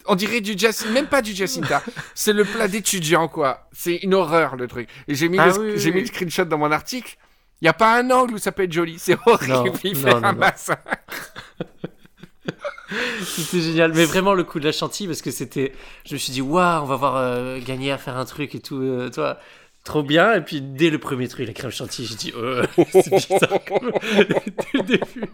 On dirait du Jacinta, même pas du Jacinta. C'est le plat d'étudiant, quoi. C'est une horreur, le truc. Et j'ai mis, Ah le, oui, oui, j'ai mis le screenshot dans mon article. Il n'y a pas un angle où ça peut être joli. C'est horrible. Non, Il fait non, un non. massacre. C'était génial, mais vraiment le coup de la chantilly parce que c'était. Je me suis dit, waouh, on va voir euh, Gagnère faire un truc et tout, euh, toi. Trop bien. Et puis dès le premier truc, la crème chantilly, j'ai dit, euh, [LAUGHS] c'est bizarre. [LAUGHS] dès le début,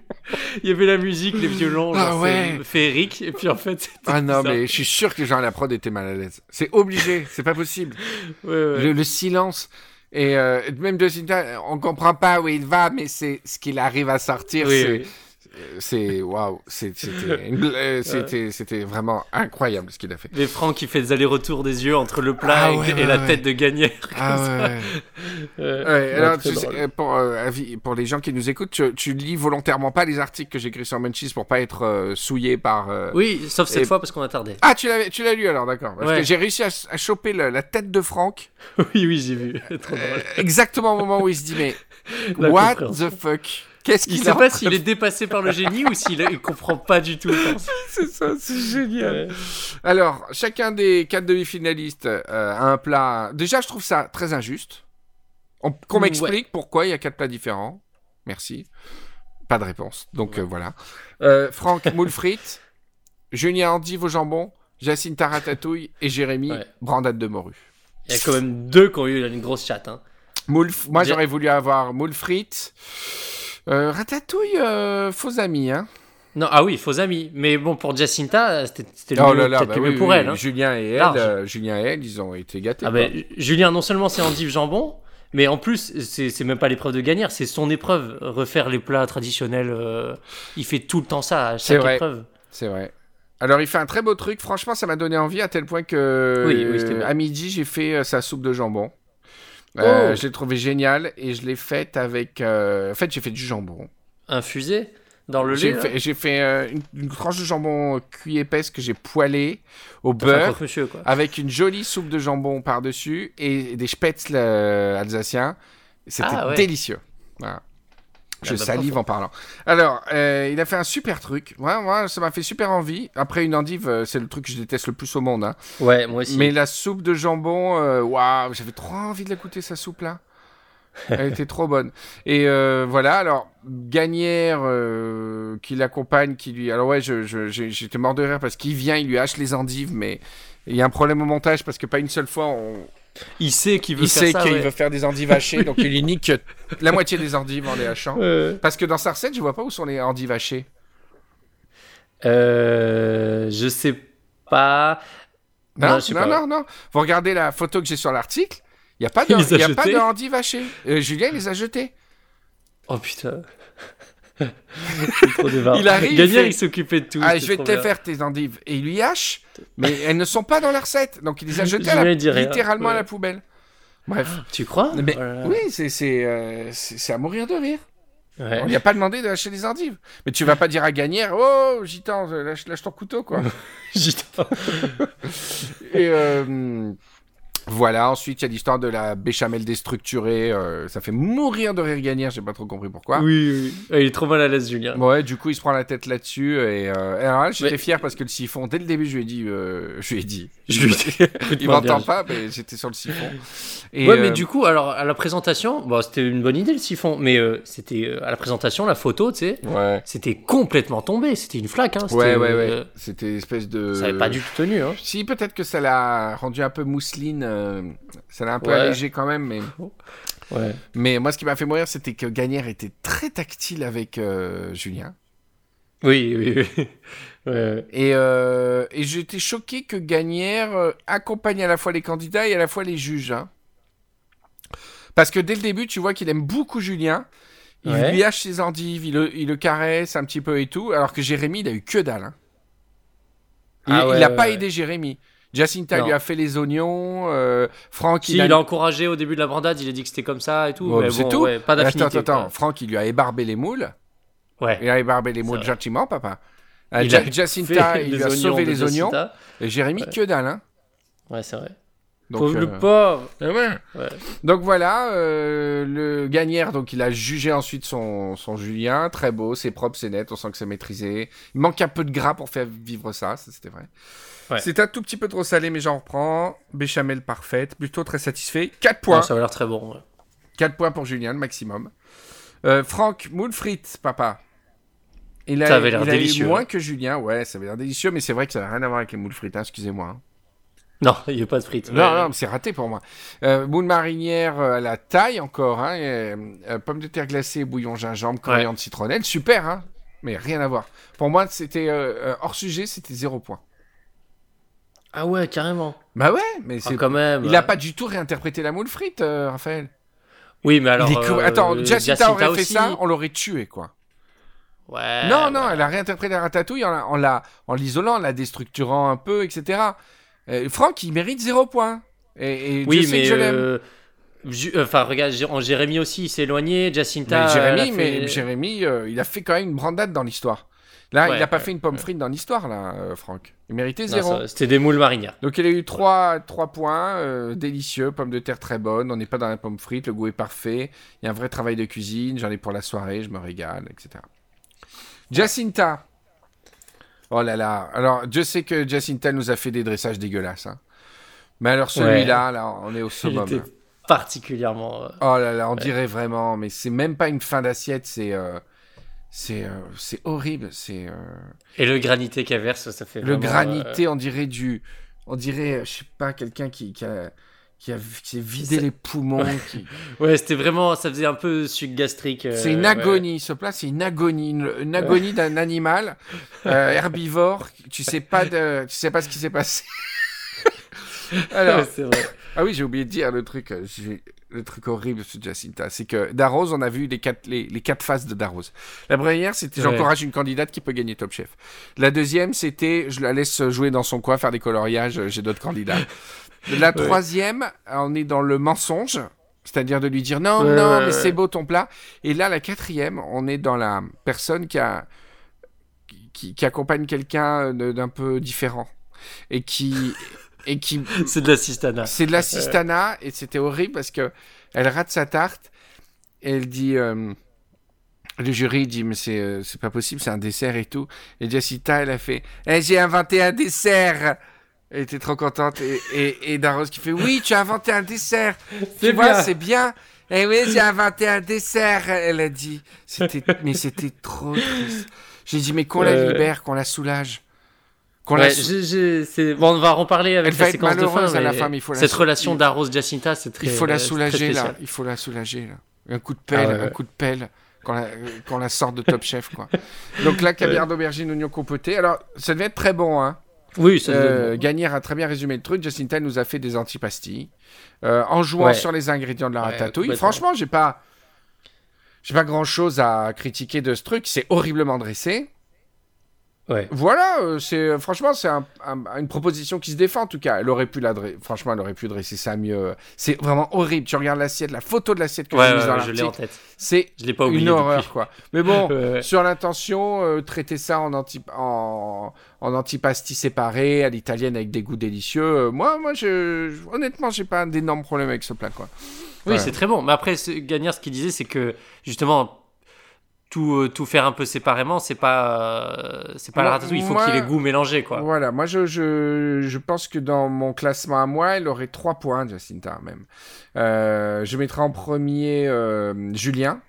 il y avait la musique, les violons, Ah genre, ouais. féerique. Et puis en fait, c'était Ah non, bizarre. mais je suis sûr que genre la prod était mal à l'aise. C'est obligé, c'est pas possible. [LAUGHS] Ouais, ouais. Le, le silence. Et euh, même Jacinta, on comprend pas où il va, mais c'est ce qu'il arrive à sortir. Oui, c'est, oui. C'est waouh, c'est- c'était, bl- euh, c'était, vraiment incroyable ce qu'il a fait. Mais Franck qui fait des allers-retours des yeux entre le plat Ah et, ouais, et ouais, la ouais. tête de Gagnère. Ah [LAUGHS] alors, tu sais, euh, pour, euh, les gens qui nous écoutent, tu, tu lis volontairement pas les articles que j'écris sur Munchies pour pas être euh, souillé par. euh, Oui, sauf cette Et- fois parce qu'on a tardé. Ah, tu l'as, tu l'as lu alors, d'accord. J'ai réussi à, à choper la tête de Franck [LAUGHS] oui, oui, j'ai vu. [LAUGHS] Trop euh, exactement au moment où il se dit mais what the fuck? Qu'est-ce Il qu'il sait a pas s'il est dépassé par le génie ou s'il il comprend pas du tout. [LAUGHS] C'est ça, c'est génial. Ouais. Alors, chacun des quatre demi-finalistes euh, a un plat. Déjà, je trouve ça très injuste. On- Qu'on Ouais. m'explique pourquoi il y a quatre plats différents. Merci. Pas de réponse. Donc euh, voilà. Euh, Franck [LAUGHS] moule frites, Julien endive au jambon, Jacinta ratatouille et Jérémy Ouais. brandade de morue. Il y a quand même deux qui ont eu une grosse chatte. Hein. Moule, moi Ja- j'aurais voulu avoir moule frites, euh, ratatouille euh, faux amis. Hein. Non, ah oui, faux amis. Mais bon, pour Jacinta, c'était le Oh mieux, là bah le oui, mieux pour oui, elle. hein. Julien et elle, euh, Julien et elle, ils ont été gâtés. Ah ben, Julien, non seulement c'est endive jambon, mais en plus, c'est même pas l'épreuve de Gagnère, c'est son épreuve. Refaire les plats traditionnels, euh, il fait tout le temps ça à C'est chaque vrai. épreuve. C'est vrai. Alors, il fait un très beau truc. Franchement, ça m'a donné envie à tel point que Oui, oui, c'était bien. à midi, j'ai fait sa soupe de jambon. Euh, Oh. Je l'ai trouvé génial et je l'ai faite avec. euh, En fait, j'ai fait du jambon. Infusé dans le lait. J'ai fait, euh, une, une tranche de jambon cuit épaisse que j'ai poêlée au un beurre quoi. avec une jolie soupe de jambon par-dessus et des spätzle alsaciens. C'était Ah, ouais. délicieux. Voilà. Je Ah bah, salive en parlant. Alors, euh, il a fait un super truc. Moi, moi ça m'a fait super envie. Après, une endive, euh, c'est le truc que je déteste le plus au monde. hein. Ouais, moi aussi. Mais la soupe de jambon, euh, waouh, j'avais trop envie de la goûter, sa soupe-là. Elle était trop bonne. Et euh, voilà, alors, Gagnère euh, qui l'accompagne, qui lui... Alors ouais, je- je- j'ai- j'étais mort de rire parce qu'il vient, il lui hache les endives, mais il y a un problème au montage parce que pas une seule fois, on... Il sait qu'il veut il faire sait ça. qu'il ouais. veut faire des endives hachées, [LAUGHS] donc il nique la moitié des endives en les hachant. Parce que dans sa recette, je vois pas où sont les endives hachées. Euh, je sais pas. Non, Non, non, je sais non, pas. non, Vous regardez la photo que j'ai sur l'article, il n'y a pas de, Il y a pas de [LAUGHS] endives hachées. Euh, Julien, il les a jetés. Oh putain. Trop. Il arrive, Gagnère, fait- il s'occupait de tout. Ah, je vais te bien. faire tes endives. Et il lui hache, mais [LAUGHS] elles ne sont pas dans la recette. Donc il les a jetées à la- littéralement à la poubelle. Bref. [GASPS] Tu crois? Mais Oh oui, c'est c'est euh, à mourir de rire. Ouais. On lui a pas demandé de lâcher les endives. Mais tu vas pas dire à Gagnère, oh, gitan, lâche, lâche ton couteau, quoi. [LAUGHS] Gitan. [LAUGHS] Et euh, voilà, ensuite il y a l'histoire de la béchamel déstructurée. euh, ça fait mourir de rire Gagnère, j'ai pas trop compris pourquoi. Oui, oui. Ouais, il est trop mal à l'aise, Julien. Ouais, du coup, il se prend la tête là-dessus. Et, euh, et alors là, j'étais Mais- fier parce que le siphon, dès le début, je lui ai dit. euh, je lui ai dit. Je lui ai dit. [LAUGHS] il m'entend pas, mais j'étais sur le siphon. Et, ouais, euh, mais du coup, alors à la présentation, bon, c'était une bonne idée le siphon, mais euh, c'était euh, à la présentation, la photo, tu sais, Ouais. c'était complètement tombé, c'était une flaque. Hein, Ouais, ouais, ouais. euh, C'était espèce de. ça avait pas du tout tenu. Hein. Si, peut-être que ça l'a rendu un peu mousseline. Euh, ça l'a un peu Ouais. allégé quand même. Mais, [LAUGHS] Ouais. mais moi, ce qui m'a fait mourir, c'était que Gagnère était très tactile avec euh, Julien. Oui, oui, oui. [LAUGHS] Ouais, ouais. Et, euh, et j'étais choqué que Gagnère accompagne à la fois les candidats et à la fois les juges. hein. Parce que dès le début, tu vois qu'il aime beaucoup Julien. Il Ouais. lui hache ses endives, il le, il le caresse un petit peu et tout. Alors que Jérémy, il a eu que dalle. hein. Il Ah ouais, pas aidé Jérémy. Jacinta Non. lui a fait les oignons. euh, Franck, Si, il a... il a encouragé au début de la brandade, il a dit que c'était comme ça et tout. Ouais, mais c'est bon, tout. ouais, pas d'affinité. Attends, attends, attends. Franck, il lui a ébarbé les moules. Ouais. Il a ébarbé les moules gentiment, papa. Euh, Il Ja- a Jacinta, il lui a sauvé les oignons. Et Jérémy, Ouais. que dalle. Hein. Ouais, c'est vrai. Donc, euh, le pauvre. Ouais. Donc voilà, euh, le gagnère, donc il a jugé ensuite son, son Julien, très beau, c'est propre, c'est net, on sent que c'est maîtrisé. Il manque un peu de gras pour faire vivre ça, ça c'était vrai. Ouais. C'est un tout petit peu trop salé, mais j'en reprends. Béchamel parfaite, plutôt très satisfait. 4 points. Ouais, ça a l'air très bon. ouais. 4 points pour Julien, le maximum. Euh, Franck, moule frites, papa. Il a, Ça avait l'air il a eu délicieux, moins hein. que Julien, ouais, ça avait l'air délicieux, mais c'est vrai que ça n'a rien à voir avec les moules frites, hein, excusez-moi. [LAUGHS] Non, il n'y a pas de frites. Non, Ouais. non, mais c'est raté pour moi. Euh, moule marinière euh, à la taille encore. Hein, et, euh, pommes de terre glacées, bouillon gingembre, coriandre, citronnelle. Super, hein mais rien à voir. Pour moi, c'était euh, euh, hors sujet, c'était zéro point. Ah ouais, carrément. Bah ouais, mais Ah, c'est. quand même. Il a pas du tout réinterprété la moule frite, euh, Raphaël. Oui, mais alors. Cou- euh, Attends, Jacinta aurait fait aussi. ça, on l'aurait tué, quoi. Ouais. non, non, ouais. elle a réinterprété la ratatouille en, la- en, la- en l'isolant, en la déstructurant un peu, etc. Euh, Franck, il mérite zéro point. Et, et Oui, Dieu sait mais. que je l'aime. euh, Ju- Enfin, regarde, en Jérémy aussi, il s'est éloigné. Jacinta. Mais Jérémy, mais euh, il a fait quand même une brandade dans l'histoire. Là, Ouais, il n'a pas ouais, fait une pomme frite dans l'histoire, là, euh, Franck. Il méritait zéro. C'était des moules marinières. Donc il a eu 3, points, euh, délicieux, pommes de terre très bonnes, on n'est pas dans la pomme frite, le goût est parfait, il y a un vrai travail de cuisine, j'en ai pour la soirée, je me régale, etc. Jacinta. Oh là là, alors je sais que Jacinta nous a fait des dressages dégueulasses, hein. mais alors celui-là, là, on est au [LAUGHS] Il summum. était particulièrement. euh, Oh là là, on dirait vraiment, mais c'est même pas une fin d'assiette, c'est... euh, c'est euh, c'est horrible, c'est... Et le granité qu'elle verse, ça fait. Le vraiment, granité, on dirait du. On dirait, je sais pas, quelqu'un qui, qui, a, qui, a, qui s'est vidé Ça- les poumons. qui- [LAUGHS] Ouais, c'était vraiment. Ça faisait un peu suc gastrique. euh, C'est une ouais. agonie. Ce plat, c'est une agonie. Une, une agonie d'un animal [LAUGHS] euh, herbivore. Tu sais pas de, tu sais pas ce qui s'est passé. [LAUGHS] Alors, vrai. ah oui, j'ai oublié de dire le truc. euh, Le truc horrible sur Jacinta, c'est que Darroze, on a vu les quatre, les, les quatre phases de Darroze. La première, c'était Ouais. j'encourage une candidate qui peut gagner Top Chef. La deuxième, c'était je la laisse jouer dans son coin, faire des coloriages, j'ai d'autres candidats. La troisième, on est dans le mensonge, c'est-à-dire de lui dire non, Ouais, non, ouais, mais ouais. c'est beau ton plat. Et là, la quatrième, on est dans la personne qui a qui, qui accompagne quelqu'un d'un peu différent et qui et qui [LAUGHS] C'est de l'assistana. c'est de l'assistana et c'était horrible parce que elle rate sa tarte et elle dit euh, le jury dit mais c'est euh, c'est pas possible c'est un dessert et tout et Jessica elle a fait Eh, j'ai inventé un dessert elle était trop contente et, et, et Darros qui fait oui tu as inventé un dessert tu C'est vois c'est bien et oui j'ai inventé un dessert elle a dit c'était mais c'était trop triste j'ai dit mais qu'on la Ouais. libère qu'on la soulage qu'on la Ouais, sou- j'ai- j'ai- c'est- bon, on va en reparler avec Elle va la être séquence de malheureuse fin. à la mais fin, mais il faut la cette sou- relation d'Arose Jacinta, c'est très. Il faut la euh, soulager là. Il faut la soulager là. Un coup de pelle, Ah ouais, un coup de pelle quand la, euh, quand la sort de Top Chef quoi. [LAUGHS] Donc là, caviar d'aubergine, oignon compoté. Alors, ça devait être très bon hein. Oui, ça Euh, Gagnère a très bien résumé le truc. Jacinta nous a fait des antipastilles euh, en jouant Ouais. sur les ingrédients de la ratatouille. Franchement, j'ai pas, j'ai pas grand chose à critiquer de ce truc. C'est horriblement dressé. Ouais. Voilà, euh, c'est franchement c'est un- un- une proposition qui se défend en tout cas. Elle aurait pu la franchement elle aurait pu dresser ça mieux. C'est vraiment horrible. Tu regardes l'assiette, la photo de l'assiette que Ouais, j'ai ouais, mise dans ouais, je l'ai en tête. c'est Je l'ai pas oublié. une horreur depuis. quoi. Mais bon, [LAUGHS] Ouais, ouais. sur l'intention, euh, traiter ça en anti en, en antipasti séparé à l'italienne avec des goûts délicieux. euh, moi, moi, je, je- honnêtement, j'ai pas d'énormes problèmes avec ce plat quoi. Oui, Ouais. c'est très bon. Mais après, ce- Gagnard, ce qu'il disait, c'est que justement, tout, euh, tout faire un peu séparément, c'est pas, euh, c'est pas la ratatouille. Il faut qu'il ait les goûts mélangés, quoi. Voilà, moi je, je, je pense que dans mon classement à moi, elle aurait 3 points, Jacinta même. Euh, je mettrai en premier euh, Julien,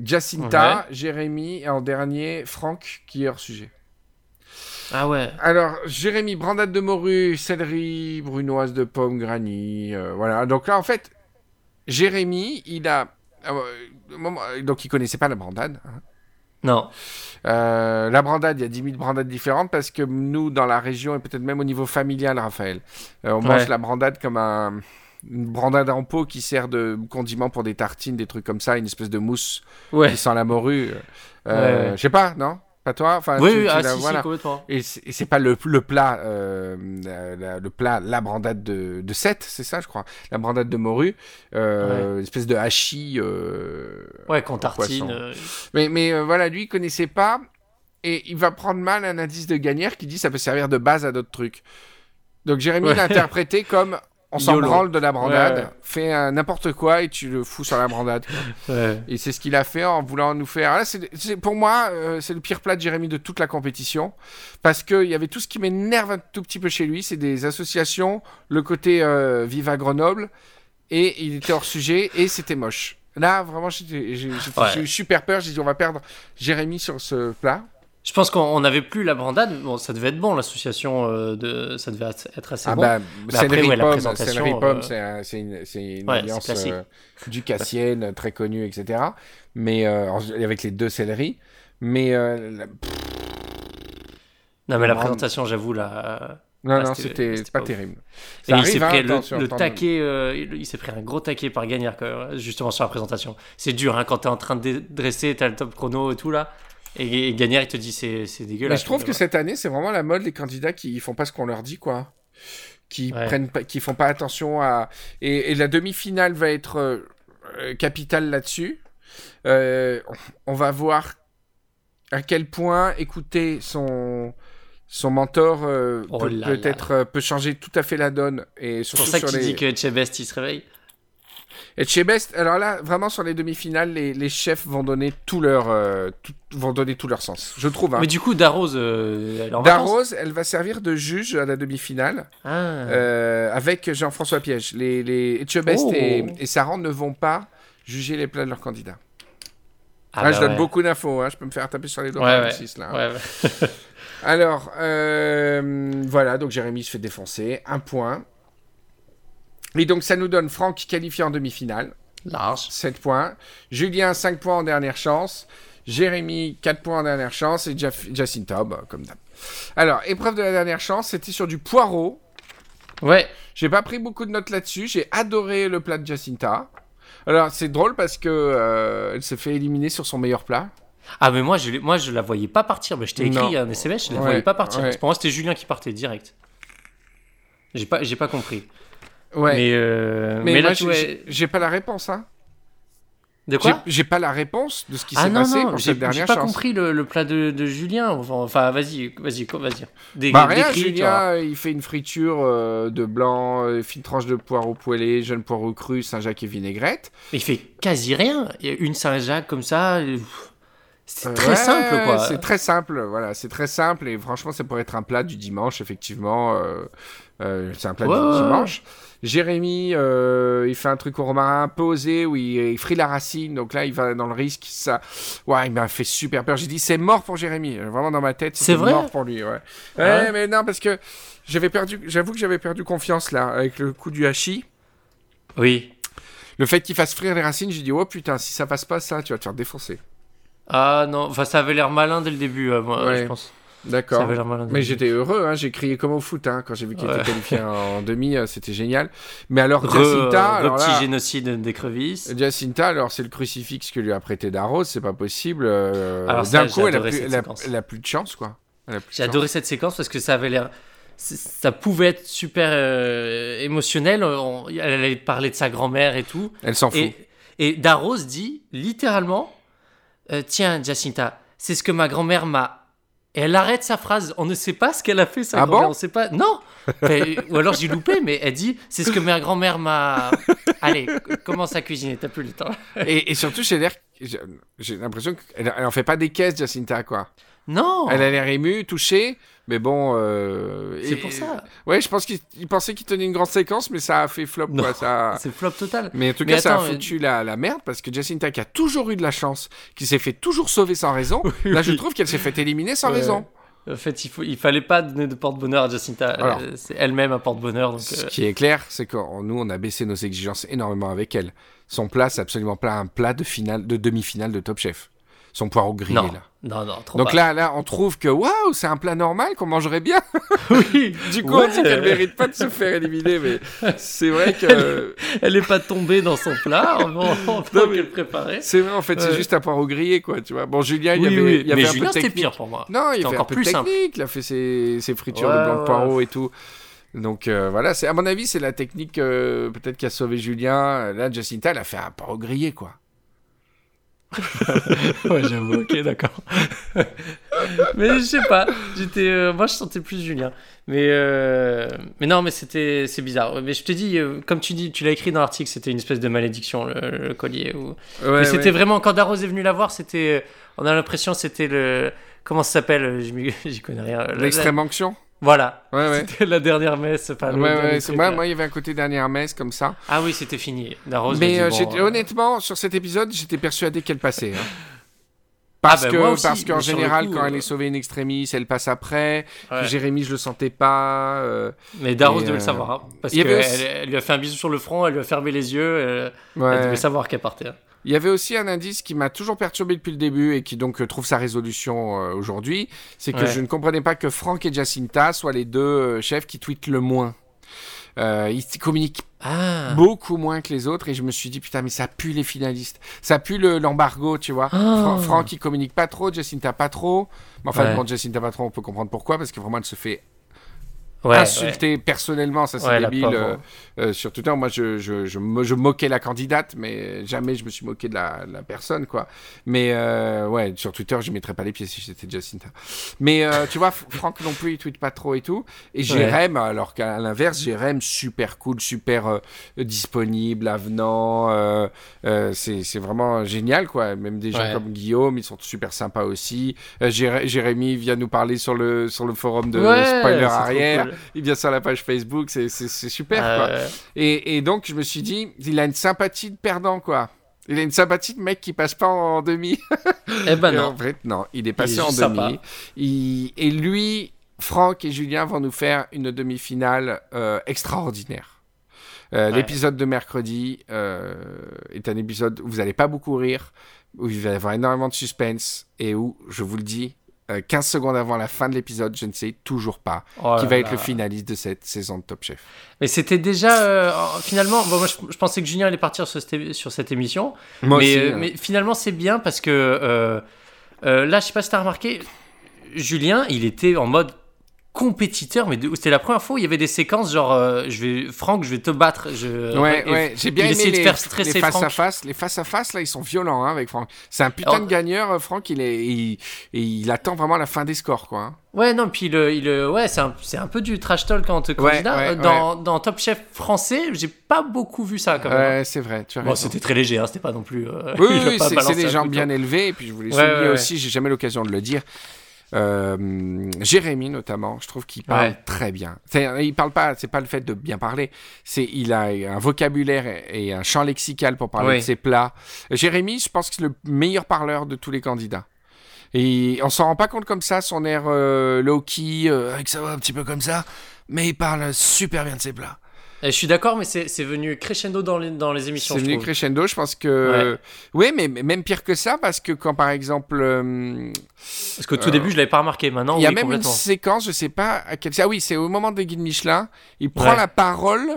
Jacinta, Jérémy et en dernier Franck qui est hors sujet. Ah ouais. Alors, Jérémy, brandade de morue, céleri, brunoise de pomme, granny, euh, voilà. Donc là, en fait, Jérémy, il a... euh, au moment- donc il connaissait pas la brandade. hein. Non. Euh, la brandade, il y a 10 000 brandades différentes parce que nous, dans la région, et peut-être même au niveau familial, Raphaël, euh, on Ouais. mange la brandade comme un, une brandade en pot qui sert de condiment pour des tartines, des trucs comme ça, une espèce de mousse Ouais. qui sent la morue. Euh, ouais. Je sais pas, non? Pas toi enfin, oui, tu- oui, tu ah, si, si, complètement. Et c'est et c'est pas le, le plat, euh, la- le plat, la brandade de, de Sète, c'est ça, je crois. La brandade de morue, euh, une espèce de hachis. euh, Ouais, qu'on tartine. euh, mais, mais euh, voilà, lui, il connaissait pas. Et il va prendre mal un indice de gagnère qui dit ça peut servir de base à d'autres trucs. Donc Jérémy Ouais. l'a interprété comme on s'en branle de la brandade, Ouais, fais euh, n'importe quoi et tu le fous sur la brandade. [LAUGHS] ouais. Et c'est ce qu'il a fait en voulant nous faire. Là, pour moi, euh, c'est le pire plat de Jérémy de toute la compétition. Parce qu'il y avait tout ce qui m'énerve un tout petit peu chez lui. C'est des associations, le côté euh, Viva Grenoble. Et il était hors sujet et c'était moche. Là, vraiment, Ouais. j'ai eu super peur. J'ai dit, on va perdre Jérémy sur ce plat. Je pense qu'on on n'avait plus la brandade. Bon, ça devait être bon, l'association. euh, de... Ça devait être assez Ah bon. bah, après, Céleri ouais, la présentation, Céleri Pomme, euh, c'est un- c'est une, une Ouais, alliance euh, ducassienne très connue, etc. Mais euh, avec les deux céleris. Mais la- non, mais la présentation, j'avoue, là. non, Ah, non, c'était- pas terrible. Et il s'est hein, pris le, taquet, euh, il s'est pris un gros taquet par même, justement sur la présentation. C'est dur hein, quand t'es en train de dresser, t'as le top chrono et tout là. Et, et Gagnère, il te dit c'est c'est Mais dégueulasse. je trouve que cette année, c'est vraiment la mode des candidats qui font pas ce qu'on leur dit, quoi. Qui Ouais. prennent pas, qui font pas attention à. Et, et la demi-finale va être euh, euh, capitale là-dessus. Euh, on va voir à quel point écouter son son mentor euh, Oh peut, peut-être euh, peut changer tout à fait la donne et C'est pour ça sur qu'il les dit que Chebest il se réveille. Et chez Best alors là vraiment sur les demi-finales les, les chefs vont donner tout leur euh, tout- vont donner tout leur sens je trouve hein. Mais du coup, Darose, euh, elle en Darose elle va servir de juge à la demi-finale Ah. Euh, avec Jean-François Piège. Les, les Etchebest Oh. et, et Saran ne vont pas juger les plats de leurs candidats. Ah Ah, bah je donne ouais. beaucoup d'infos, hein, je peux me faire taper sur les doigts Ouais, ouais. M6, là. hein. [LAUGHS] Alors, euh, voilà, donc Jérémy se fait défoncer, un point. Et donc ça nous donne Franck qualifié en demi-finale, Large. 7 points. Julien, 5 points en dernière chance. Jérémy, 4 points en dernière chance. Et Jaf- Jacinta, bah, comme d'hab. Alors, épreuve de la dernière chance, c'était sur du poireau. Ouais. J'ai pas pris beaucoup de notes là-dessus. J'ai adoré le plat de Jacinta. Alors, c'est drôle parce que euh, elle s'est fait éliminer sur son meilleur plat. Ah, mais moi je, moi, je la voyais pas partir. Mais je t'ai écrit Non. un SMS, je la Ouais, voyais pas partir. ouais. Pour moi, c'était Julien qui partait direct. J'ai pas, j'ai pas compris. Ouais. Mais, euh, mais là, j'ai- j'ai j'ai pas la réponse. Hein. De J'ai- quoi J'ai pas la réponse de ce qui Ah s'est passé non, pour j'ai cette j'ai dernière pas chance. compris le, le plat de, de Julien. Enfin, vas-y, vas-y, vas-y. Dé- Bah rien, vois. Julien, il fait une friture euh, de blanc, euh, fine tranche de poireau poêlé, jeune poireau cru, Saint-Jacques et vinaigrette. Mais il fait quasi rien. Il y a une Saint-Jacques comme ça. euh, C'est très Ouais, simple, quoi. C'est très simple, voilà, c'est très simple et franchement, ça pourrait être un plat du dimanche, effectivement. euh, euh, c'est un plat Ouais, du dimanche. Jérémy, euh, il fait un truc au romarin posé où il, il frit la racine, donc là, il va dans le risque. Ça, ouais, il m'a fait super peur. J'ai dit, c'est mort pour Jérémy. Vraiment dans ma tête, C'est mort pour lui. Ouais, ouais, Ah ouais mais non, parce que j'avais perdu, j'avoue que j'avais perdu confiance là avec le coup du hachis. Oui. Le fait qu'il fasse frire les racines, j'ai dit, oh putain, si ça passe pas ça, tu vas te faire défoncer. Ah non, enfin, ça avait l'air malin dès le début, euh, moi, Ouais. je pense. D'accord. Mais j'étais heureux, hein, j'ai crié comme au foot hein, quand j'ai vu qu'il Ouais. était qualifié en demi, euh, c'était génial. Mais alors Re- Jacinta, re alors petit là, génocide d'écrevisses. Jacinta, alors c'est le crucifix que lui a prêté Darros, c'est pas possible. euh, D'un coup, elle a, plus, cette elle, a, séquence. elle a plus de chance, quoi. J'ai adoré cette séquence parce que ça avait l'air. Ça pouvait être super euh, émotionnel. On- Elle allait parler de sa grand-mère et tout. Elle s'en fout. Et, et Darros dit littéralement euh, Tiens, Jacinta, c'est ce que ma grand-mère m'a. Et elle arrête sa phrase. On ne sait pas ce qu'elle a fait, sa Ah grand-mère. bon On sait pas. Non Enfin, Ou alors j'ai loupé, mais elle dit C'est ce que ma grand-mère m'a. [LAUGHS] Allez, commence à cuisiner, t'as plus le temps. Et, et surtout, j'ai l'air, j'ai- l'impression qu'elle elle en fait pas des caisses, Jacinta, quoi. Non Elle a l'air émue, touchée, mais bon. euh, C'est pour ça. Ouais, je pense qu'il il pensait qu'il tenait une grande séquence, mais ça a fait flop, Non. quoi. Ça... [LAUGHS] C'est flop total. Mais en tout Mais cas, ça a attends, mais- foutu la, la merde parce que Jacinta, qui a toujours eu de la chance, qui s'est fait toujours sauver sans raison, [LAUGHS] là, je trouve qu'elle s'est fait éliminer sans Ouais. raison. En fait, il, faut, il fallait pas donner de porte-bonheur à Jacinta. Alors. Euh, c'est elle-même un porte-bonheur. Donc, Ce euh, qui est clair, c'est que nous, on a baissé nos exigences énormément avec elle. Son plat, c'est absolument pas un plat de finale, de demi-finale de Top Chef. Son poireau grillé, non, là. non, non, trop Donc là, là, on trouve que waouh, c'est un plat normal qu'on mangerait bien. [LAUGHS] oui, Du coup, Ouais. on dit qu'elle mérite pas de se faire éliminer, mais c'est vrai que elle est pas tombée dans son plat en, [LAUGHS] mais- qu'elle préparait. c'est vrai en fait, c'est juste un poireau grillé, quoi. Tu vois. Bon, Julien, il y avait, oui, il y avait mais un Julien, peu de technique. pire pour moi. Non, il fait un encore peu plus de simple. technique. Il a fait ses, ses fritures Ouais, de blanc de poireau et tout. Donc euh, voilà, c'est à mon avis, c'est la technique euh, peut-être qui a sauvé Julien. Là, Jacinta, elle a fait un poireau grillé, quoi. Ouais, j'avoue, ok, d'accord. mais je sais pas, j'étais, euh, moi je sentais plus Julien. Mais, euh, mais non, mais c'était, c'est bizarre. Mais je te dis, euh, comme tu dis, tu l'as écrit dans l'article, c'était une espèce de malédiction le, le collier. Ou... Ouais, mais c'était ouais. vraiment quand Darros est venu la voir, c'était, on a l'impression c'était le, comment ça s'appelle, [LAUGHS] j'y connais rien. La- l'extrême onction. Voilà. Ouais, ouais. C'était la dernière messe. Enfin, Ouais, moi, moi, il y avait un côté dernière messe comme ça. Ah oui, c'était fini. Mais dit, euh, bon, euh, honnêtement, sur cet épisode, j'étais persuadé qu'elle passait. hein. [LAUGHS] Parce Ah bah, que aussi, parce qu'en général, coup, quand euh, elle est sauvée in extremis, elle passe après. Ouais. Jérémy, je le sentais pas. euh, Mais Daros devait le euh, savoir. hein, parce qu'elle aussi- elle lui a fait un bisou sur le front, elle lui a fermé les yeux. Elle, elle devait savoir qu'elle partait. hein. Il y avait aussi un indice qui m'a toujours perturbé depuis le début et qui donc euh, trouve sa résolution euh, aujourd'hui, c'est que Ouais. je ne comprenais pas que Franck et Jacinta soient les deux euh, chefs qui tweetent le moins. Euh, ils communiquent Ah. beaucoup moins que les autres et je me suis dit putain mais ça pue les finalistes, ça pue le- l'embargo tu vois. Ah. Fra- Franck il communique pas trop, Jacinta pas trop. Mais enfin Ouais. bon Jacinta pas trop on peut comprendre pourquoi parce que vraiment elle se fait Ouais, ouais. insulter personnellement, ça c'est Ouais, débile euh, euh, sur Twitter. Moi, je, je, je, je moquais la candidate, mais jamais je me suis moqué de la, la personne, quoi. Mais euh, ouais, sur Twitter, je mettrais pas les pieds si j'étais Jacinta. Mais euh, tu vois, Franck non plus, il tweet pas trop et tout. Et Jérém, alors qu'à l'inverse, Jérém, super cool, super euh, disponible, avenant. euh, euh, c'est c'est vraiment génial, quoi. Même des gens comme Guillaume, ils sont super sympas aussi. Jéré- Jérémy vient nous parler sur le, sur le forum de Spoiler Arrière. Il vient sur la page Facebook, c'est super, quoi. Et, et donc, je me suis dit, il a une sympathie de perdant, quoi. Il a une sympathie de mec qui passe pas en demi. [LAUGHS] Eh ben Et En non. fait, non, il est passé est en demi. Il- Et lui, Franck et Julien vont nous faire une demi-finale euh, extraordinaire. Euh, Ouais. L'épisode de mercredi euh, est un épisode où vous n'allez pas beaucoup rire, où il va y avoir énormément de suspense et où, je vous le dis, euh, 15 secondes avant la fin de l'épisode, je ne sais toujours pas Oh qui va être là. le finaliste de cette saison de Top Chef. Mais c'était déjà euh, finalement. Bon, moi, je, je pensais que Julien allait partir sur cette, sur cette émission, Moi mais, aussi, euh, hein. mais finalement c'est bien parce que euh, euh, là, je sais pas si t'as remarqué, Julien, il était en mode compétiteur, mais c'était la première fois où il y avait des séquences genre, euh, je vais, Franck, je vais te battre. Je, Ouais, et- ouais, j'ai bien aimé de les, faire stresser les face Franck. à face. Les face à face là, ils sont violents hein, avec Franck. C'est un putain Alors- de gagneur, euh, Franck. Il est, il, et il attend vraiment la fin des scores, quoi. hein. Ouais, non, puis il, euh, ouais, c'est un, peu du trash talk entre candidats. ouais, Euh, dans, dans Top Chef français, j'ai pas beaucoup vu ça quand même. Ouais, c'est vrai. Tu as Bon, c'était très léger, hein, c'était pas non plus. euh, [LAUGHS] Oui, oui, oui, c'est- des gens bien élevés. Et puis je voulais Ouais, souligner ouais, ouais. aussi, j'ai jamais l'occasion de le dire. Euh, Jérémy notamment, je trouve qu'il parle Ouais. très bien. C'est- il parle pas, c'est pas le fait de bien parler, c'est il a un vocabulaire et et un champ lexical pour parler Oui. de ses plats. Jérémy, je pense que c'est le meilleur parleur de tous les candidats. Et on s'en rend pas compte comme ça, son air euh, low-key, euh, avec ça va un petit peu comme ça, mais il parle super bien de ses plats. Et je suis d'accord, mais c'est c'est venu crescendo dans les, dans les émissions. C'est venu trouve. crescendo, je pense que... Oui, mais mais même pire que ça, parce que quand par exemple... euh, Parce qu'au tout début, je l'avais pas remarqué. Maintenant, Il y a oui, même une séquence, je sais pas à quel... Ah oui, c'est au moment des guides Michelin, il prend Ouais. la parole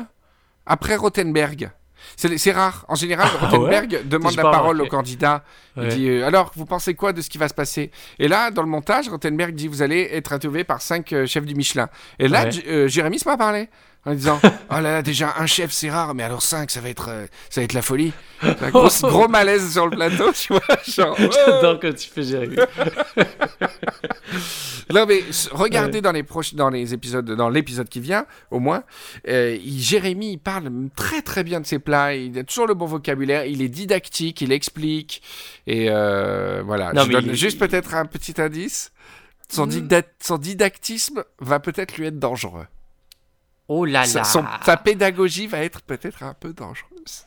après Rothenberg. C'est rare. En général, Ah Rothenberg demande la parole remarqué. au candidat. Il dit euh, Alors, vous pensez quoi de ce qui va se passer? Et là, dans le montage, Rothenberg dit Vous allez être interviewé par cinq euh, chefs du Michelin. Et là, Ouais. Euh, Jérémy m'a parlé en disant [LAUGHS] Oh là là, déjà un chef, c'est rare, mais alors cinq, ça va être, euh, ça va être la folie. Un [LAUGHS] gros, gros malaise sur le plateau, tu vois. Genre. [LAUGHS] J'adore quand tu fais Jérémy. Non mais regardez dans les proches, dans les épisodes, dans l'épisode qui vient, au moins, euh, il- Jérémy il parle très très bien de ses plats. Il a toujours le bon vocabulaire. Il est didactique, il explique et euh, voilà. Non, Je mais donne il- Mm. juste peut-être un petit indice. Son, dida- son didactisme va peut-être lui être dangereux. Oh là là. son- sa pédagogie va être peut-être un peu dangereuse.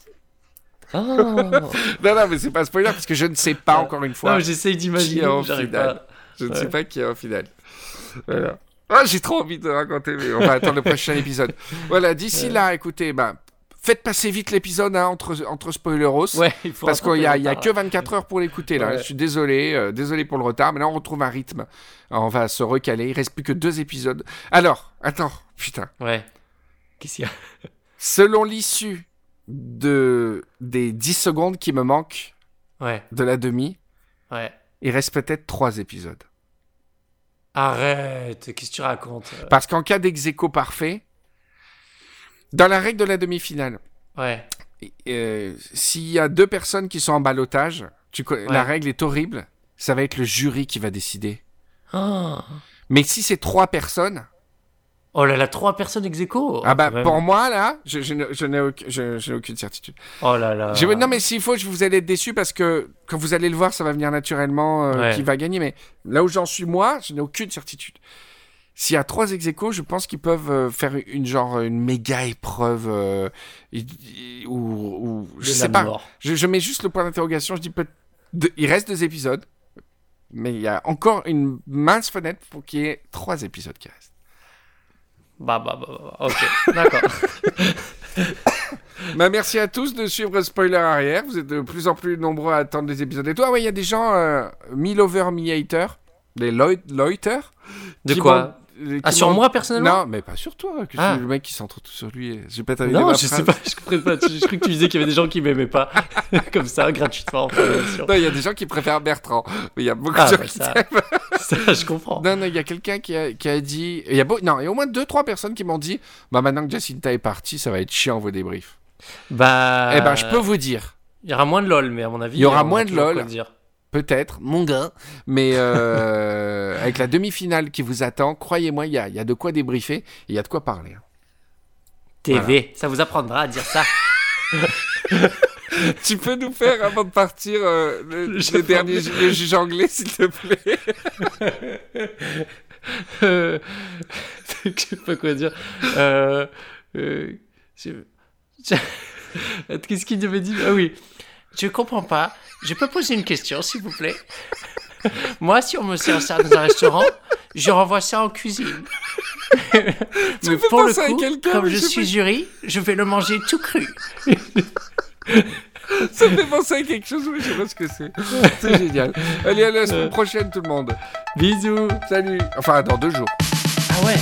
Oh. [LAUGHS] Non non mais c'est pas spoiler parce que je ne sais pas encore une fois. Non, j'essaye d'imaginer. Je ne Ouais. sais pas qui est en finale. Voilà. Ah, j'ai trop envie de raconter, mais on va attendre le prochain épisode. Voilà, d'ici là, écoutez, bah, faites passer vite l'épisode hein, entre, entre spoileros. Ouais, il faut Parce qu'il n'y a, y a que 24 heures pour l'écouter là. Je suis désolé, euh, désolé pour le retard, mais là on retrouve un rythme. On va se recaler. Il reste plus que deux épisodes. Alors, attends, putain. Ouais. Qu'est-ce qu'il y a Selon l'issue de des 10 secondes qui me manquent Ouais, de la demi, ouais. il reste peut-être trois épisodes. Arrête, qu'est-ce que tu racontes Parce qu'en cas d'ex parfait, dans la règle de la demi-finale, Ouais. euh, s'il y a deux personnes qui sont en balotage, tu la règle est horrible, ça va être le jury qui va décider. Oh, Mais si c'est trois personnes, oh là là, trois personnes ex aequo ah bah pour moi là, je, je je n'ai je- aucune certitude. Oh là là. Je- non mais s'il faut, je vous allez être déçu parce que quand vous allez le voir, ça va venir naturellement euh, Ouais. qui va gagner. Mais là où j'en suis moi, je n'ai aucune certitude. S'il y a trois ex aequo, je pense qu'ils peuvent euh, faire une genre une méga épreuve euh, ou, je sais pas. mort. Je, je mets juste le point d'interrogation. Je dis peut il reste deux épisodes. Mais il y a encore une mince fenêtre pour qu'il y ait trois épisodes qui restent. Bah, bah, bah, bah, ok, d'accord. [LAUGHS] Bah, merci à tous de suivre Spoiler Arrière. Vous êtes de plus en plus nombreux à attendre les épisodes et toi. Ouais, il y a des gens, euh, mi-lover, mi-hater, des loit- loiters. De quoi Ah, qui sur moi, personnellement Non, mais pas sur toi. Que Ah. c'est le mec qui centre tout sur lui. J'ai pas terminé Non, je sais phrase. pas, je comprenais pas. Je, je croyais que tu disais qu'il y avait des gens qui m'aimaient pas. [LAUGHS] Comme ça, gratuitement. Non, il y a des gens qui préfèrent Bertrand. Mais il y a beaucoup Ah, de gens bah, qui ça, [LAUGHS] ça, je comprends. Non, non, il y a quelqu'un qui a, qui a dit. Il y a beau... Non, il y a au moins deux, trois personnes qui m'ont dit Bah, maintenant que Jacinta est partie, ça va être chiant vos débriefs. Bah. Eh ben, je peux vous dire. Il y aura moins de LOL, mais à mon avis. Il y aura on moins a de LOL. dire. Peut-être, mon gars. Mais euh, avec la demi-finale qui vous attend, croyez-moi, il y a, il y a de quoi débriefer et il y a de quoi parler. TV, ça vous apprendra à dire ça. [LAUGHS] Tu peux nous faire, avant de partir, euh, le, Le le juge dernier anglais. ju- le juge anglais, s'il te plaît [LAUGHS] Euh, [LAUGHS] je sais pas quoi dire. Euh, euh, Qu'est-ce qu'il devait dire Ah oui. Je comprends pas. Je peux poser une question, s'il vous plaît [LAUGHS] Moi, si on me sert ça dans un restaurant, je renvoie ça en cuisine. [LAUGHS] Mais pour le coup, comme je suis jury, je vais le manger tout cru. [LAUGHS] Ça me fait penser à quelque chose, mais je sais pas ce que c'est. C'est génial. Allez, à la semaine Euh. prochaine, tout le monde. Bisous. Salut. Enfin, dans deux jours. Ah ouais